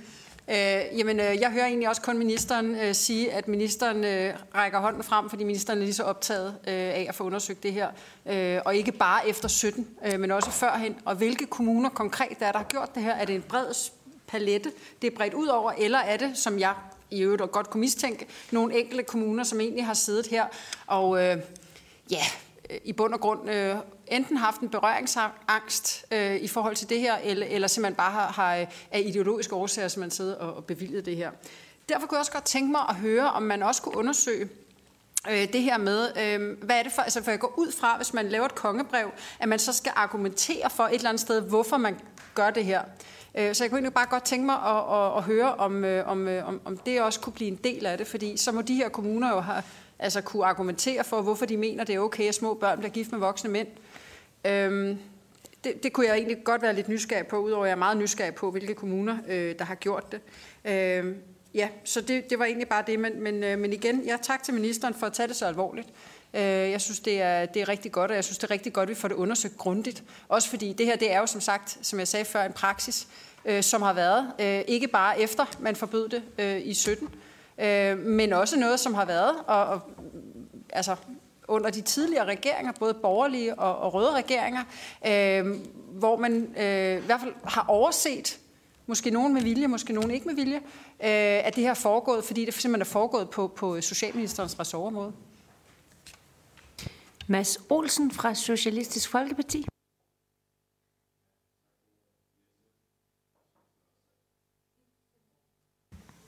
Øh, jamen, øh, jeg hører egentlig også kun ministeren øh, sige, at ministeren øh, rækker hånden frem, fordi ministeren er lige så optaget øh, af at få undersøgt det her. Øh, og ikke bare efter 17, øh, men også førhen. Og hvilke kommuner konkret er, der har gjort det her? Er det en bred palette, det er bredt ud over, eller er det, som jeg i øvrigt godt kunne mistænke, nogle enkelte kommuner, som egentlig har siddet her og øh, ja, øh, i bund og grund øh, enten haft en berøringsangst øh, i forhold til det her, eller, eller simpelthen bare har, har øh, af ideologiske årsager, som man sidder og, og bevilget det her. Derfor kunne jeg også godt tænke mig at høre, om man også kunne undersøge, øh, det her med, øh, hvad er det for, altså for jeg går ud fra, hvis man laver et kongebrev, at man så skal argumentere for et eller andet sted, hvorfor man gør det her. Øh, så jeg kunne egentlig bare godt tænke mig at, at, at høre, om, øh, om, øh, om, om det også kunne blive en del af det, fordi så må de her kommuner jo have, altså kunne argumentere for, hvorfor de mener, det er okay, at små børn bliver gift med voksne mænd. Øhm, det, det kunne jeg egentlig godt være lidt nysgerrig på, udover at jeg er meget nysgerrig på, hvilke kommuner, øh, der har gjort det. Øhm, ja, så det, det var egentlig bare det. Men, men, øh, men igen, ja, tak til ministeren for at tage det så alvorligt. Øh, jeg synes, det er, det er rigtig godt, og jeg synes, det er rigtig godt, at vi får det undersøgt grundigt. Også fordi det her, det er jo som sagt, som jeg sagde før, en praksis, øh, som har været, øh, ikke bare efter man forbød det øh, i 17, øh, men også noget, som har været, og, og altså under de tidligere regeringer, både borgerlige og, og røde regeringer, øh, hvor man øh, i hvert fald har overset, måske nogen med vilje, måske nogen ikke med vilje, øh, at det her er foregået, fordi det simpelthen er foregået på, på Socialministerens ressortområde. Mads Olsen fra Socialistisk Folkeparti.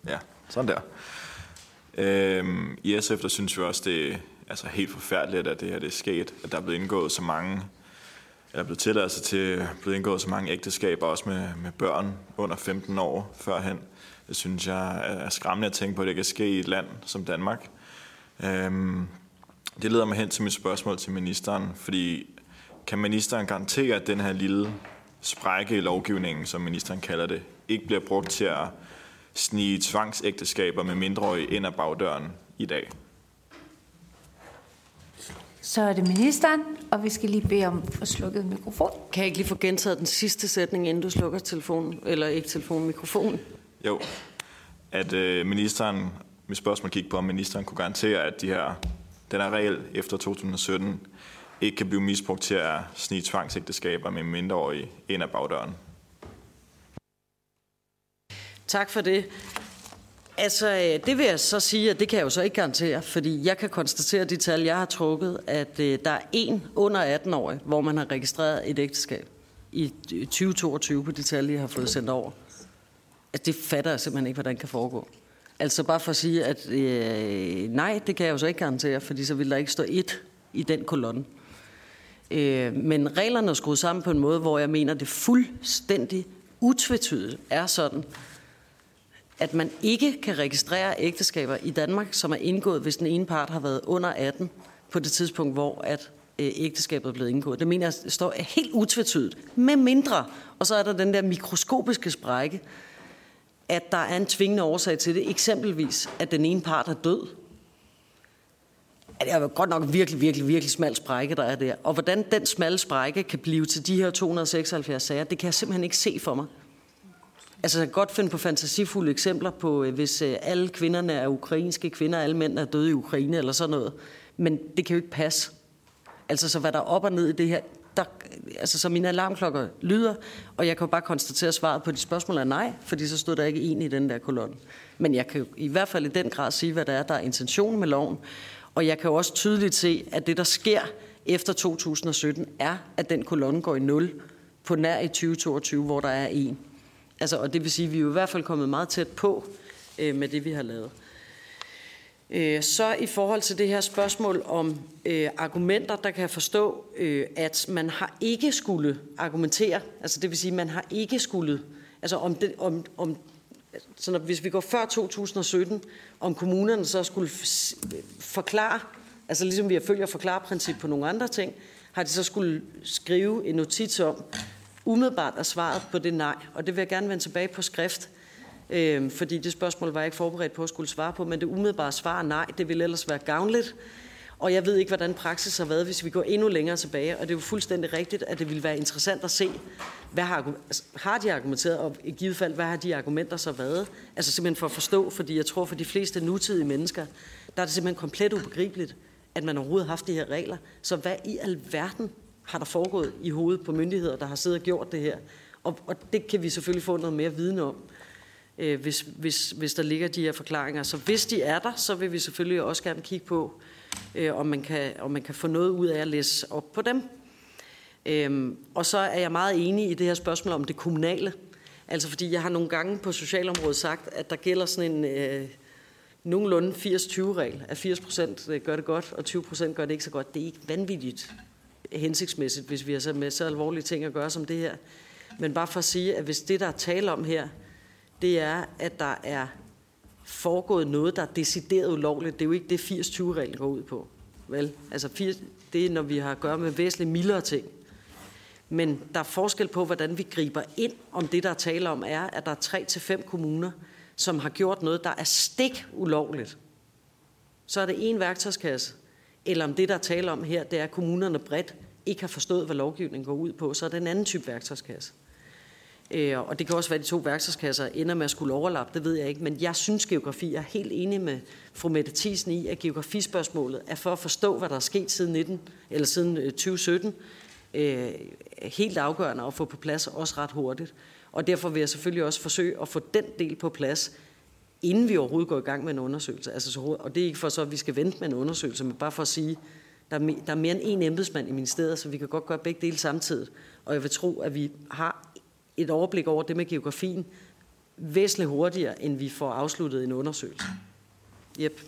Ja, sådan der. Øhm, I SF, der synes vi også, det altså helt forfærdeligt, at det her det er sket. At der er blevet indgået så mange, der er blevet tilladelse til, blevet indgået så mange ægteskaber, også med, med børn under 15 år førhen. Det synes jeg er skræmmende at tænke på, at det kan ske i et land som Danmark. Øhm, det leder mig hen til mit spørgsmål til ministeren, fordi kan ministeren garantere, at den her lille sprække i lovgivningen, som ministeren kalder det, ikke bliver brugt til at snige tvangsægteskaber med mindreårige ind ad bagdøren i dag? Så er det ministeren, og vi skal lige bede om at få slukket mikrofon. Kan jeg ikke lige få gentaget den sidste sætning, inden du slukker telefonen, eller ikke telefonen, mikrofonen? Jo, at øh, ministeren, mit spørgsmål gik på, om ministeren kunne garantere, at de her, den her regel efter 2017 ikke kan blive misbrugt til at snige tvangsægteskaber med mindreårige ind ad bagdøren. Tak for det. Altså, øh, det vil jeg så sige, at det kan jeg jo så ikke garantere, fordi jeg kan konstatere de tal, jeg har trukket, at øh, der er en under 18 år, hvor man har registreret et ægteskab i øh, 2022 på de tal, jeg har fået sendt over. At det fatter jeg simpelthen ikke, hvordan det kan foregå. Altså bare for at sige, at øh, nej, det kan jeg jo så ikke garantere, fordi så vil der ikke stå et i den kolonne. Øh, men reglerne er skruet sammen på en måde, hvor jeg mener, det fuldstændig utvetydigt er sådan, at man ikke kan registrere ægteskaber i Danmark, som er indgået, hvis den ene part har været under 18 på det tidspunkt, hvor at øh, ægteskabet er blevet indgået. Det mener jeg står helt utvetydigt. Med mindre, og så er der den der mikroskopiske sprække, at der er en tvingende årsag til det. Eksempelvis, at den ene part er død. det er godt nok virkelig, virkelig, virkelig smal sprække, der er der. Og hvordan den smalle sprække kan blive til de her 276 sager, det kan jeg simpelthen ikke se for mig. Altså, jeg kan godt finde på fantasifulde eksempler på, øh, hvis øh, alle kvinderne er ukrainske kvinder, alle mænd er døde i Ukraine eller sådan noget. Men det kan jo ikke passe. Altså, så hvad der er op og ned i det her, der, altså, så mine alarmklokker lyder, og jeg kan jo bare konstatere, at svaret på de spørgsmål er nej, fordi så stod der ikke en i den der kolonne. Men jeg kan jo i hvert fald i den grad sige, hvad der er, der er intentionen med loven. Og jeg kan jo også tydeligt se, at det, der sker efter 2017, er, at den kolonne går i nul på nær i 2022, hvor der er en. Altså, og det vil sige, at vi er jo i hvert fald kommet meget tæt på øh, med det, vi har lavet. Øh, så i forhold til det her spørgsmål om øh, argumenter, der kan jeg forstå, øh, at man har ikke skulle argumentere, altså det vil sige, at man har ikke skulle, altså om, det, om, om altså, sådan at hvis vi går før 2017, om kommunerne så skulle forklare, altså ligesom vi har følger forklare-princip på nogle andre ting, har de så skulle skrive en notits om, umiddelbart er svaret på det nej, og det vil jeg gerne vende tilbage på skrift, øh, fordi det spørgsmål var jeg ikke forberedt på at skulle svare på, men det umiddelbare svar er nej, det vil ellers være gavnligt, og jeg ved ikke, hvordan praksis har været, hvis vi går endnu længere tilbage. Og det er jo fuldstændig rigtigt, at det ville være interessant at se, hvad har, altså, har de argumenteret, og i givet fald, hvad har de argumenter så været? Altså simpelthen for at forstå, fordi jeg tror, for de fleste nutidige mennesker, der er det simpelthen komplet ubegribeligt, at man overhovedet har haft de her regler. Så hvad i alverden har der foregået i hovedet på myndigheder, der har siddet og gjort det her? Og, og det kan vi selvfølgelig få noget mere viden om, øh, hvis, hvis, hvis der ligger de her forklaringer. Så hvis de er der, så vil vi selvfølgelig også gerne kigge på, øh, om, man kan, om man kan få noget ud af at læse op på dem. Øhm, og så er jeg meget enig i det her spørgsmål om det kommunale. Altså fordi jeg har nogle gange på socialområdet sagt, at der gælder sådan en øh, nogenlunde 80-20-regel, at 80 procent øh, gør det godt, og 20 procent gør det ikke så godt. Det er ikke vanvittigt hensigtsmæssigt, hvis vi har så med så alvorlige ting at gøre som det her. Men bare for at sige, at hvis det, der er tale om her, det er, at der er foregået noget, der er decideret ulovligt. Det er jo ikke det, 80-20-reglen går ud på. Vel? Altså, det er, når vi har at gøre med væsentligt mildere ting. Men der er forskel på, hvordan vi griber ind, om det, der er tale om, er, at der er 3 til fem kommuner, som har gjort noget, der er stik ulovligt. Så er det en værktøjskasse. Eller om det, der er tale om her, det er, at kommunerne bredt ikke har forstået, hvad lovgivningen går ud på, så er det en anden type værktøjskasse. Øh, og det kan også være, at de to værktøjskasser ender med at skulle overlappe, det ved jeg ikke. Men jeg synes, geografi jeg er helt enig med fru Mette Thiesen i, at geografispørgsmålet er for at forstå, hvad der er sket siden, 19, eller siden øh, 2017, øh, helt afgørende at få på plads, også ret hurtigt. Og derfor vil jeg selvfølgelig også forsøge at få den del på plads, inden vi overhovedet går i gang med en undersøgelse. Altså så. Og det er ikke for så, at vi skal vente med en undersøgelse, men bare for at sige, der er, der er mere end én embedsmand i ministeriet, så vi kan godt gøre begge dele samtidig. Og jeg vil tro, at vi har et overblik over det med geografien væsentligt hurtigere, end vi får afsluttet en undersøgelse. Yep.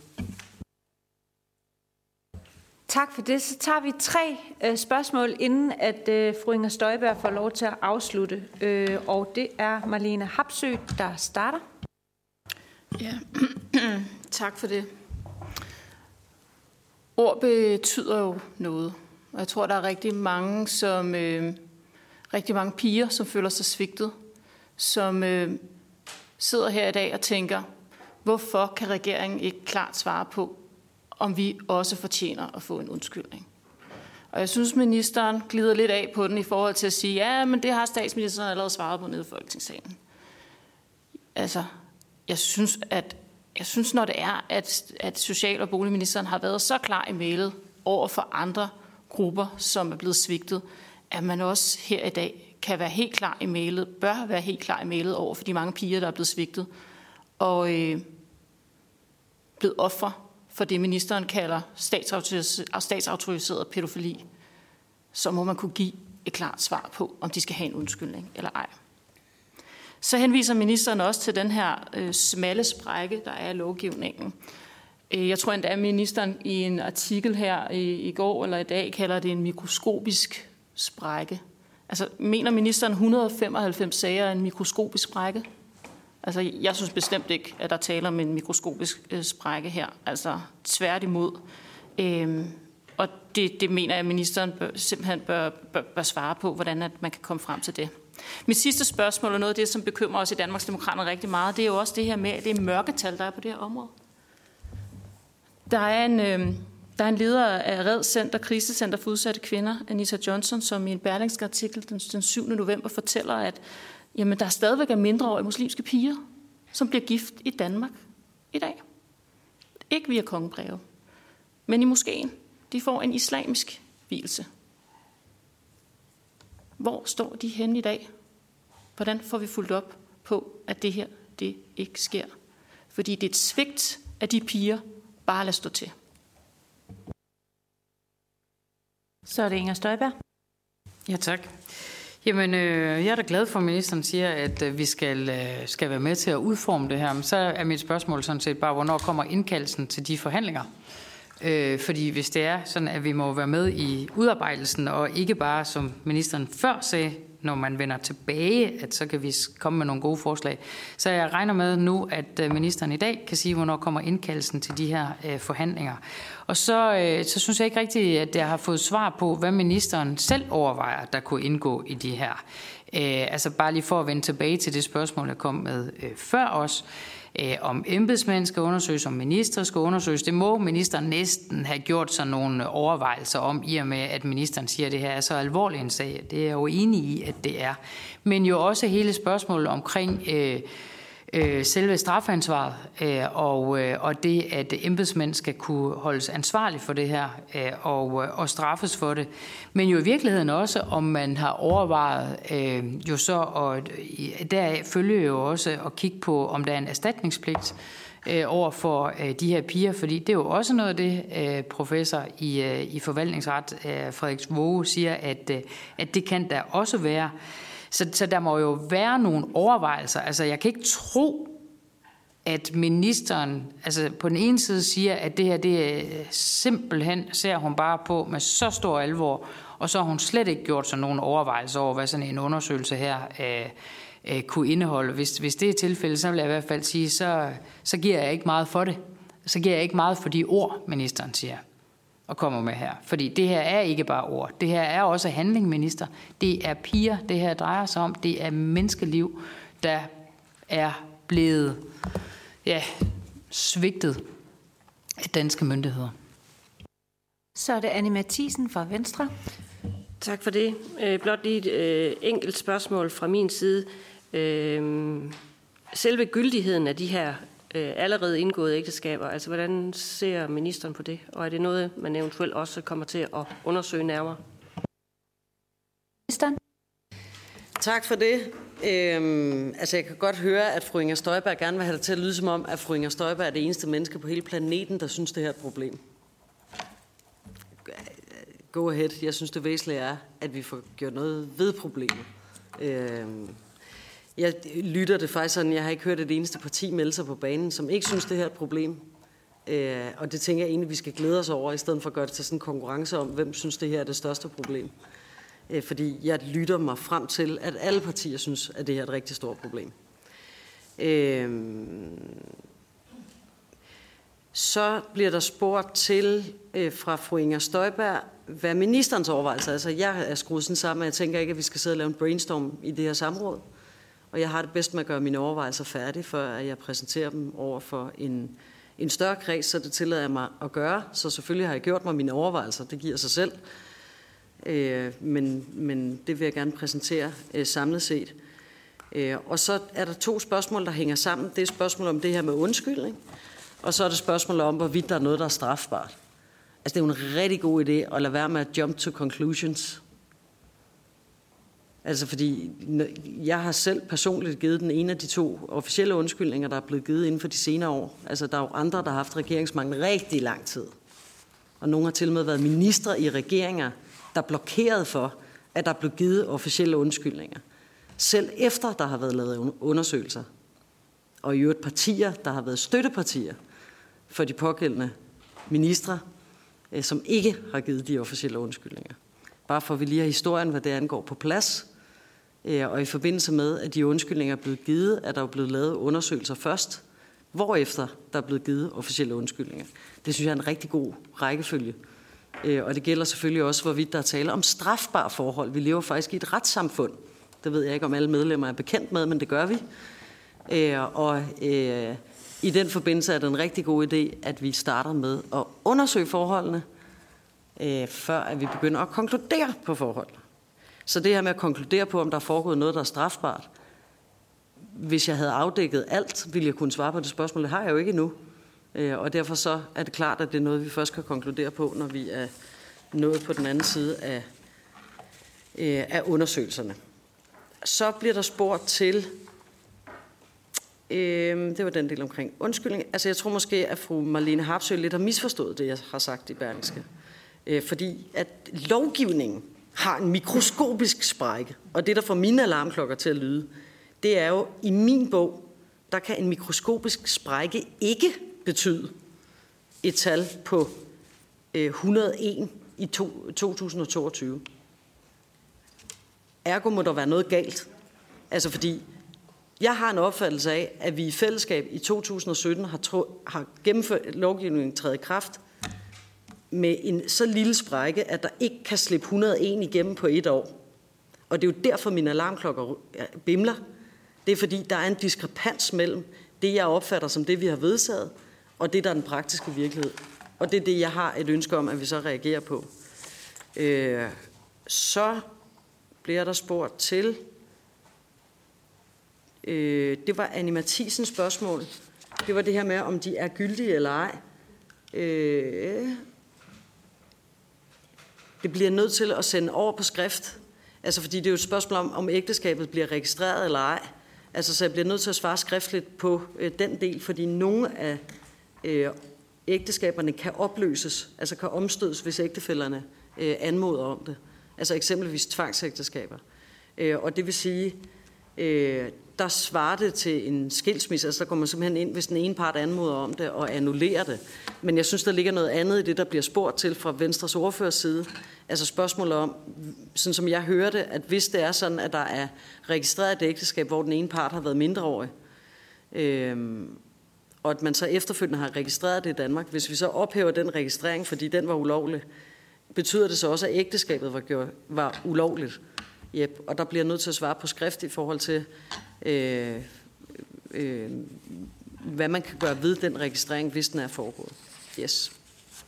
Tak for det. Så tager vi tre øh, spørgsmål, inden at øh, fru Inger Støjberg får lov til at afslutte. Øh, og det er Marlene Hapsø, der starter. Ja, tak for det. Ord betyder jo noget. Og jeg tror, der er rigtig mange, som øh, rigtig mange piger, som føler sig svigtet, som øh, sidder her i dag og tænker, hvorfor kan regeringen ikke klart svare på, om vi også fortjener at få en undskyldning? Og jeg synes, ministeren glider lidt af på den i forhold til at sige, ja, men det har statsministeren allerede svaret på nede i Folketingssalen. Altså, jeg synes, at jeg synes, når det er, at, at social- og boligministeren har været så klar i mailet over for andre grupper, som er blevet svigtet, at man også her i dag kan være helt klar i mailet, bør være helt klar i mailet over for de mange piger, der er blevet svigtet, og øh, blevet offer for det, ministeren kalder statsautoriseret, statsautoriseret pædofili, så må man kunne give et klart svar på, om de skal have en undskyldning eller ej. Så henviser ministeren også til den her øh, smalle sprække, der er i lovgivningen. Øh, jeg tror endda, at ministeren i en artikel her i, i går eller i dag kalder det en mikroskopisk sprække. Altså, mener ministeren 195 sager er en mikroskopisk sprække? Altså, jeg synes bestemt ikke, at der taler om en mikroskopisk øh, sprække her. Altså, tværtimod. Øhm, og det, det mener jeg, at ministeren bør, simpelthen bør, bør, bør svare på, hvordan at man kan komme frem til det. Mit sidste spørgsmål, og noget af det, som bekymrer os i Danmarks Demokraterne rigtig meget, det er jo også det her med, at det er mørketal, der er på det her område. Der er en, øh, Der er en leder af Red Center, Krisecenter for udsatte kvinder, Anita Johnson, som i en berlingske artikel den, den 7. november fortæller, at jamen, der stadigvæk er mindreårige muslimske piger, som bliver gift i Danmark i dag. Ikke via kongebreve, men i moskeen. De får en islamisk hvilelse. Hvor står de henne i dag? Hvordan får vi fuldt op på, at det her det ikke sker? Fordi det er et svigt af de piger, bare lad stå til. Så er det Inger Støjberg. Ja, tak. Jamen, øh, jeg er da glad for, at ministeren siger, at øh, vi skal, øh, skal være med til at udforme det her. Men så er mit spørgsmål sådan set bare, hvornår kommer indkaldelsen til de forhandlinger? Øh, fordi hvis det er sådan, at vi må være med i udarbejdelsen, og ikke bare, som ministeren før sagde, når man vender tilbage, at så kan vi komme med nogle gode forslag. Så jeg regner med nu, at øh, ministeren i dag kan sige, hvornår kommer indkaldelsen til de her øh, forhandlinger. Og så, øh, så synes jeg ikke rigtigt, at jeg har fået svar på, hvad ministeren selv overvejer, der kunne indgå i de her. Øh, altså bare lige for at vende tilbage til det spørgsmål, jeg kom med øh, før os øh, Øh, om embedsmænd skal undersøges, om minister skal undersøges. Det må ministeren næsten have gjort sig nogle overvejelser om, i og med, at ministeren siger, at det her er så alvorlig en sag. Det er jeg jo enig i, at det er. Men jo også hele spørgsmålet omkring... Øh, øh, selve strafansvaret øh, og, øh, og det, at embedsmænd skal kunne holdes ansvarlige for det her øh, og, øh, og straffes for det. Men jo i virkeligheden også, om man har overvejet øh, jo så, og deraf følger jo også at kigge på, om der er en erstatningspligt øh, over for øh, de her piger, fordi det er jo også noget af det, øh, professor i, øh, i forvaltningsret, øh, Frederik Våge, siger, at, øh, at det kan der også være. Så, så der må jo være nogle overvejelser. Altså, jeg kan ikke tro, at ministeren altså på den ene side siger, at det her det er simpelthen ser hun bare på med så stor alvor, og så har hun slet ikke gjort sig nogen overvejelser over, hvad sådan en undersøgelse her øh, øh, kunne indeholde. Hvis, hvis det er tilfældet, så vil jeg i hvert fald sige, så, så giver jeg ikke meget for det. Så giver jeg ikke meget for de ord, ministeren siger og kommer med her. Fordi det her er ikke bare ord. Det her er også handling, minister. Det er piger, det her drejer sig om. Det er menneskeliv, der er blevet ja, svigtet af danske myndigheder. Så er det Anne Mathisen fra Venstre. Tak for det. Øh, blot lige et øh, enkelt spørgsmål fra min side. Øh, selve gyldigheden af de her øh, allerede indgåede ægteskaber. Altså, hvordan ser ministeren på det? Og er det noget, man eventuelt også kommer til at undersøge nærmere? Ministeren? Tak for det. Øhm, altså, jeg kan godt høre, at fru Inger Støjberg gerne vil have det til at lyde som om, at fru Inger Støjberg er det eneste menneske på hele planeten, der synes, det her er et problem. Go ahead. Jeg synes, det væsentlige er, at vi får gjort noget ved problemet. Øhm, jeg lytter det faktisk sådan, jeg har ikke hørt et eneste parti melde sig på banen, som ikke synes, det her er et problem. Øh, og det tænker jeg egentlig, vi skal glæde os over, i stedet for at gøre det til sådan en konkurrence om, hvem synes, det her er det største problem. Øh, fordi jeg lytter mig frem til, at alle partier synes, at det her er et rigtig stort problem. Øh, så bliver der spurgt til øh, fra fru Inger Støjberg, hvad ministerens overvejelser er. Altså, jeg er skruet sådan sammen, at jeg tænker ikke, at vi skal sidde og lave en brainstorm i det her samråd og jeg har det bedst med at gøre mine overvejelser færdige, før jeg præsenterer dem over for en, en større kreds, så det tillader jeg mig at gøre. Så selvfølgelig har jeg gjort mig mine overvejelser, det giver sig selv. Øh, men, men det vil jeg gerne præsentere øh, samlet set. Øh, og så er der to spørgsmål, der hænger sammen. Det er spørgsmålet om det her med undskyldning, og så er det spørgsmålet om, hvorvidt der er noget, der er strafbart. Altså det er jo en rigtig god idé at lade være med at jump to conclusions. Altså fordi jeg har selv personligt givet den ene af de to officielle undskyldninger, der er blevet givet inden for de senere år. Altså der er jo andre, der har haft regeringsmangel rigtig lang tid. Og nogle har til og med været ministre i regeringer, der blokerede for, at der blev givet officielle undskyldninger. Selv efter der har været lavet undersøgelser. Og i øvrigt partier, der har været støttepartier for de pågældende ministre, øh, som ikke har givet de officielle undskyldninger. Bare for at vi lige har historien, hvad det angår på plads, Øh, og i forbindelse med, at de undskyldninger er blevet givet, er der jo blevet lavet undersøgelser først, hvorefter der er blevet givet officielle undskyldninger. Det synes jeg er en rigtig god rækkefølge. Øh, og det gælder selvfølgelig også, hvorvidt der er tale om strafbare forhold. Vi lever faktisk i et retssamfund. Det ved jeg ikke, om alle medlemmer er bekendt med, men det gør vi. Øh, og I den forbindelse er det en rigtig god idé, at vi starter med at undersøge forholdene, før at vi begynder at konkludere på forholdene. Så det her med at konkludere på, om der er foregået noget, der er strafbart, hvis jeg havde afdækket alt, ville jeg kunne svare på det spørgsmål. Det har jeg jo ikke endnu. Øh, og derfor så er det klart, at det er noget, vi først kan konkludere på, når vi er nået på den anden side af, øh, af undersøgelserne. Så bliver der spurgt til, øh, det var den del omkring undskyldning. Altså jeg tror måske, at fru Marlene Harpsø lidt har misforstået det, jeg har sagt i Berlingske. Øh, fordi at lovgivningen har en mikroskopisk sprække, og det, der får mine alarmklokker til at lyde, det er jo, i min bog, der kan en mikroskopisk sprække ikke betyde et tal på øh, 101 i to, 2022. Ergo må der være noget galt. Altså fordi, jeg har en opfattelse af, at vi i fællesskab i 2017 har, tro, har gennemført lovgivningen træde i kraft med en så lille sprække, at der ikke kan slippe 101 igennem på et år. Og det er jo derfor, mine alarmklokker bimler. Det er fordi, der er en diskrepans mellem det, jeg opfatter som det, vi har vedtaget, og det, der er den praktiske virkelighed. Og det er det, jeg har et ønske om, at vi så reagerer på. Øh, så bliver der spurgt til, øh, det var Annie Mathisens spørgsmål. Det var det her med, om de er gyldige eller ej. Øh, det bliver nødt til at sende over på skrift. Altså fordi det er jo et spørgsmål om, om ægteskabet bliver registreret eller ej. Altså så jeg bliver nødt til at svare skriftligt på øh, den del, fordi nogle af øh, ægteskaberne kan opløses, altså kan omstødes, hvis ægtefælderne øh, anmoder om det. Altså eksempelvis tvangsægteskaber. Øh, og det vil sige, øh, der svarer det til en skilsmisse, altså der går man simpelthen ind, hvis den ene part anmoder om det og annullerer det. Men jeg synes, der ligger noget andet i det, der bliver spurgt til fra Venstres ordførers side. Altså spørgsmålet om, sådan som jeg hørte, at hvis det er sådan, at der er registreret et ægteskab, hvor den ene part har været mindreårig, øh, og at man så efterfølgende har registreret det i Danmark, hvis vi så ophæver den registrering, fordi den var ulovlig, betyder det så også, at ægteskabet var, gjort, var ulovligt. Yep. Og der bliver nødt til at svare på skrift i forhold til, øh, øh, hvad man kan gøre ved den registrering, hvis den er foregået. Yes.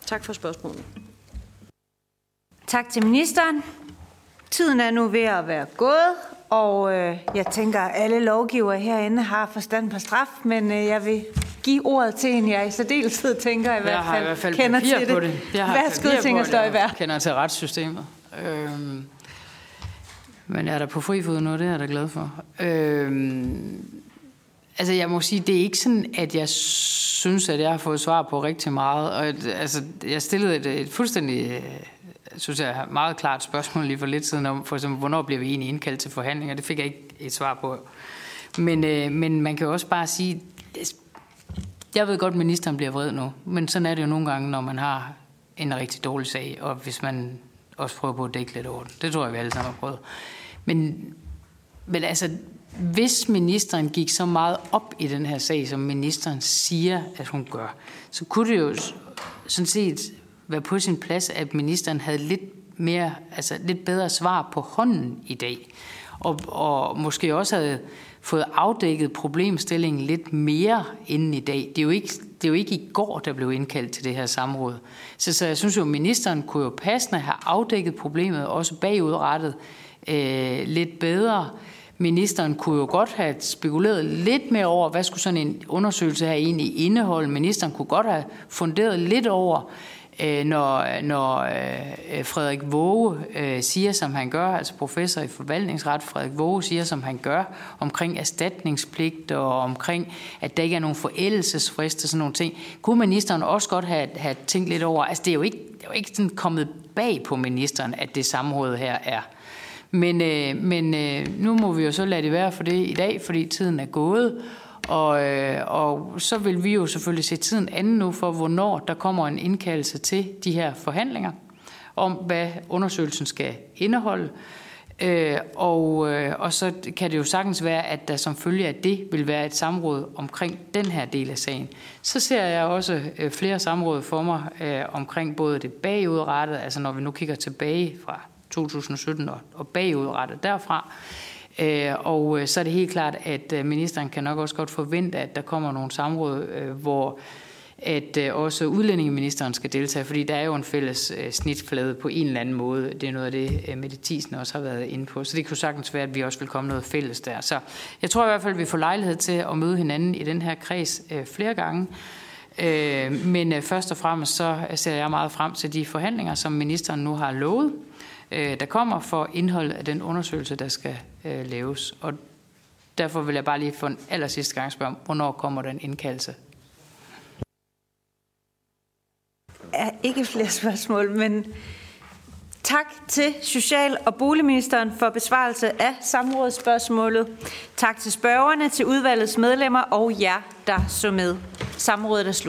Tak for spørgsmålet. Tak til ministeren. Tiden er nu ved at være gået, og øh, jeg tænker, at alle lovgivere herinde har forstand på straf, men øh, jeg vil give ordet til en, jeg i særdeleshed tænker, i, hvert fald, i hvert fald kender til det. det. Jeg har Værsgo, Inger Støjberg. Jeg kender til retssystemet. Øhm, men jeg er der på fri fod nu, det er jeg da glad for. Øhm, altså jeg må sige, det er ikke sådan, at jeg synes, at jeg har fået svar på rigtig meget. Og, altså, jeg stillede et, et fuldstændig øh, synes jeg, meget klart spørgsmål lige for lidt siden om, for eksempel, hvornår bliver vi egentlig indkaldt til forhandlinger? Det fik jeg ikke et svar på. Men, øh, men man kan jo også bare sige, altså, jeg ved godt, at ministeren bliver vred nu, men sådan er det jo nogle gange, når man har en rigtig dårlig sag, og hvis man også prøver på at dække lidt over den. Det tror jeg, vi alle sammen har prøvet. Men, men altså, hvis ministeren gik så meget op i den her sag, som ministeren siger, at hun gør, så kunne det jo sådan set være på sin plads, at ministeren havde lidt mere, altså lidt bedre svar på hånden i dag. Og, og måske også havde fået afdækket problemstillingen lidt mere inden i dag. Det er jo ikke, det er jo ikke i går, der blev indkaldt til det her samråd. Så, så jeg synes jo, at ministeren kunne jo passende have afdækket problemet, også bagudrettet øh, lidt bedre. Ministeren kunne jo godt have spekuleret lidt mere over, hvad skulle sådan en undersøgelse her egentlig indeholde. Ministeren kunne godt have funderet lidt over, Øh, når, når øh, Frederik Våge øh, siger, som han gør, altså professor i forvaltningsret, Frederik Våge siger, som han gør, omkring erstatningspligt og omkring, at der ikke er nogen forældelsesfrist og sådan nogle ting, kunne ministeren også godt have, have tænkt lidt over, altså det er jo ikke, det er jo ikke sådan kommet bag på ministeren, at det samråd her er. Men, øh, men øh, nu må vi jo så lade det være for det i dag, fordi tiden er gået, og, øh, og så vil vi jo selvfølgelig se tiden anden nu for, hvornår der kommer en indkaldelse til de her forhandlinger om, hvad undersøgelsen skal indeholde. Øh, og, øh, og så kan det jo sagtens være, at der som følge af det vil være et samråd omkring den her del af sagen. Så ser jeg også øh, flere samråd for mig øh, omkring både det bagudrettede, altså når vi nu kigger tilbage fra 2017 og, og bagudrettet derfra, øh, og øh, så er det helt klart, at øh, ministeren kan nok også godt forvente, at der kommer nogle samråd, hvor at også udlændingeministeren skal deltage, fordi der er jo en fælles snitflade på en eller anden måde. Det er noget af det, Mette Thiesen også har været inde på. Så det kunne sagtens være, at vi også vil komme noget fælles der. Så jeg tror i hvert fald, at vi får lejlighed til at møde hinanden i den her kreds flere gange. Men først og fremmest så ser jeg meget frem til de forhandlinger, som ministeren nu har lovet, Øh, der kommer for indholdet af den undersøgelse, der skal øh, laves. Og derfor vil jeg bare lige for en aller sidste gang spørge, hvornår kommer den indkaldelse? er ikke flere spørgsmål, men tak til Social- og Boligministeren for besvarelse af samrådsspørgsmålet. Tak til spørgerne, til udvalgets medlemmer og jer, der så med. Samrådet er slut.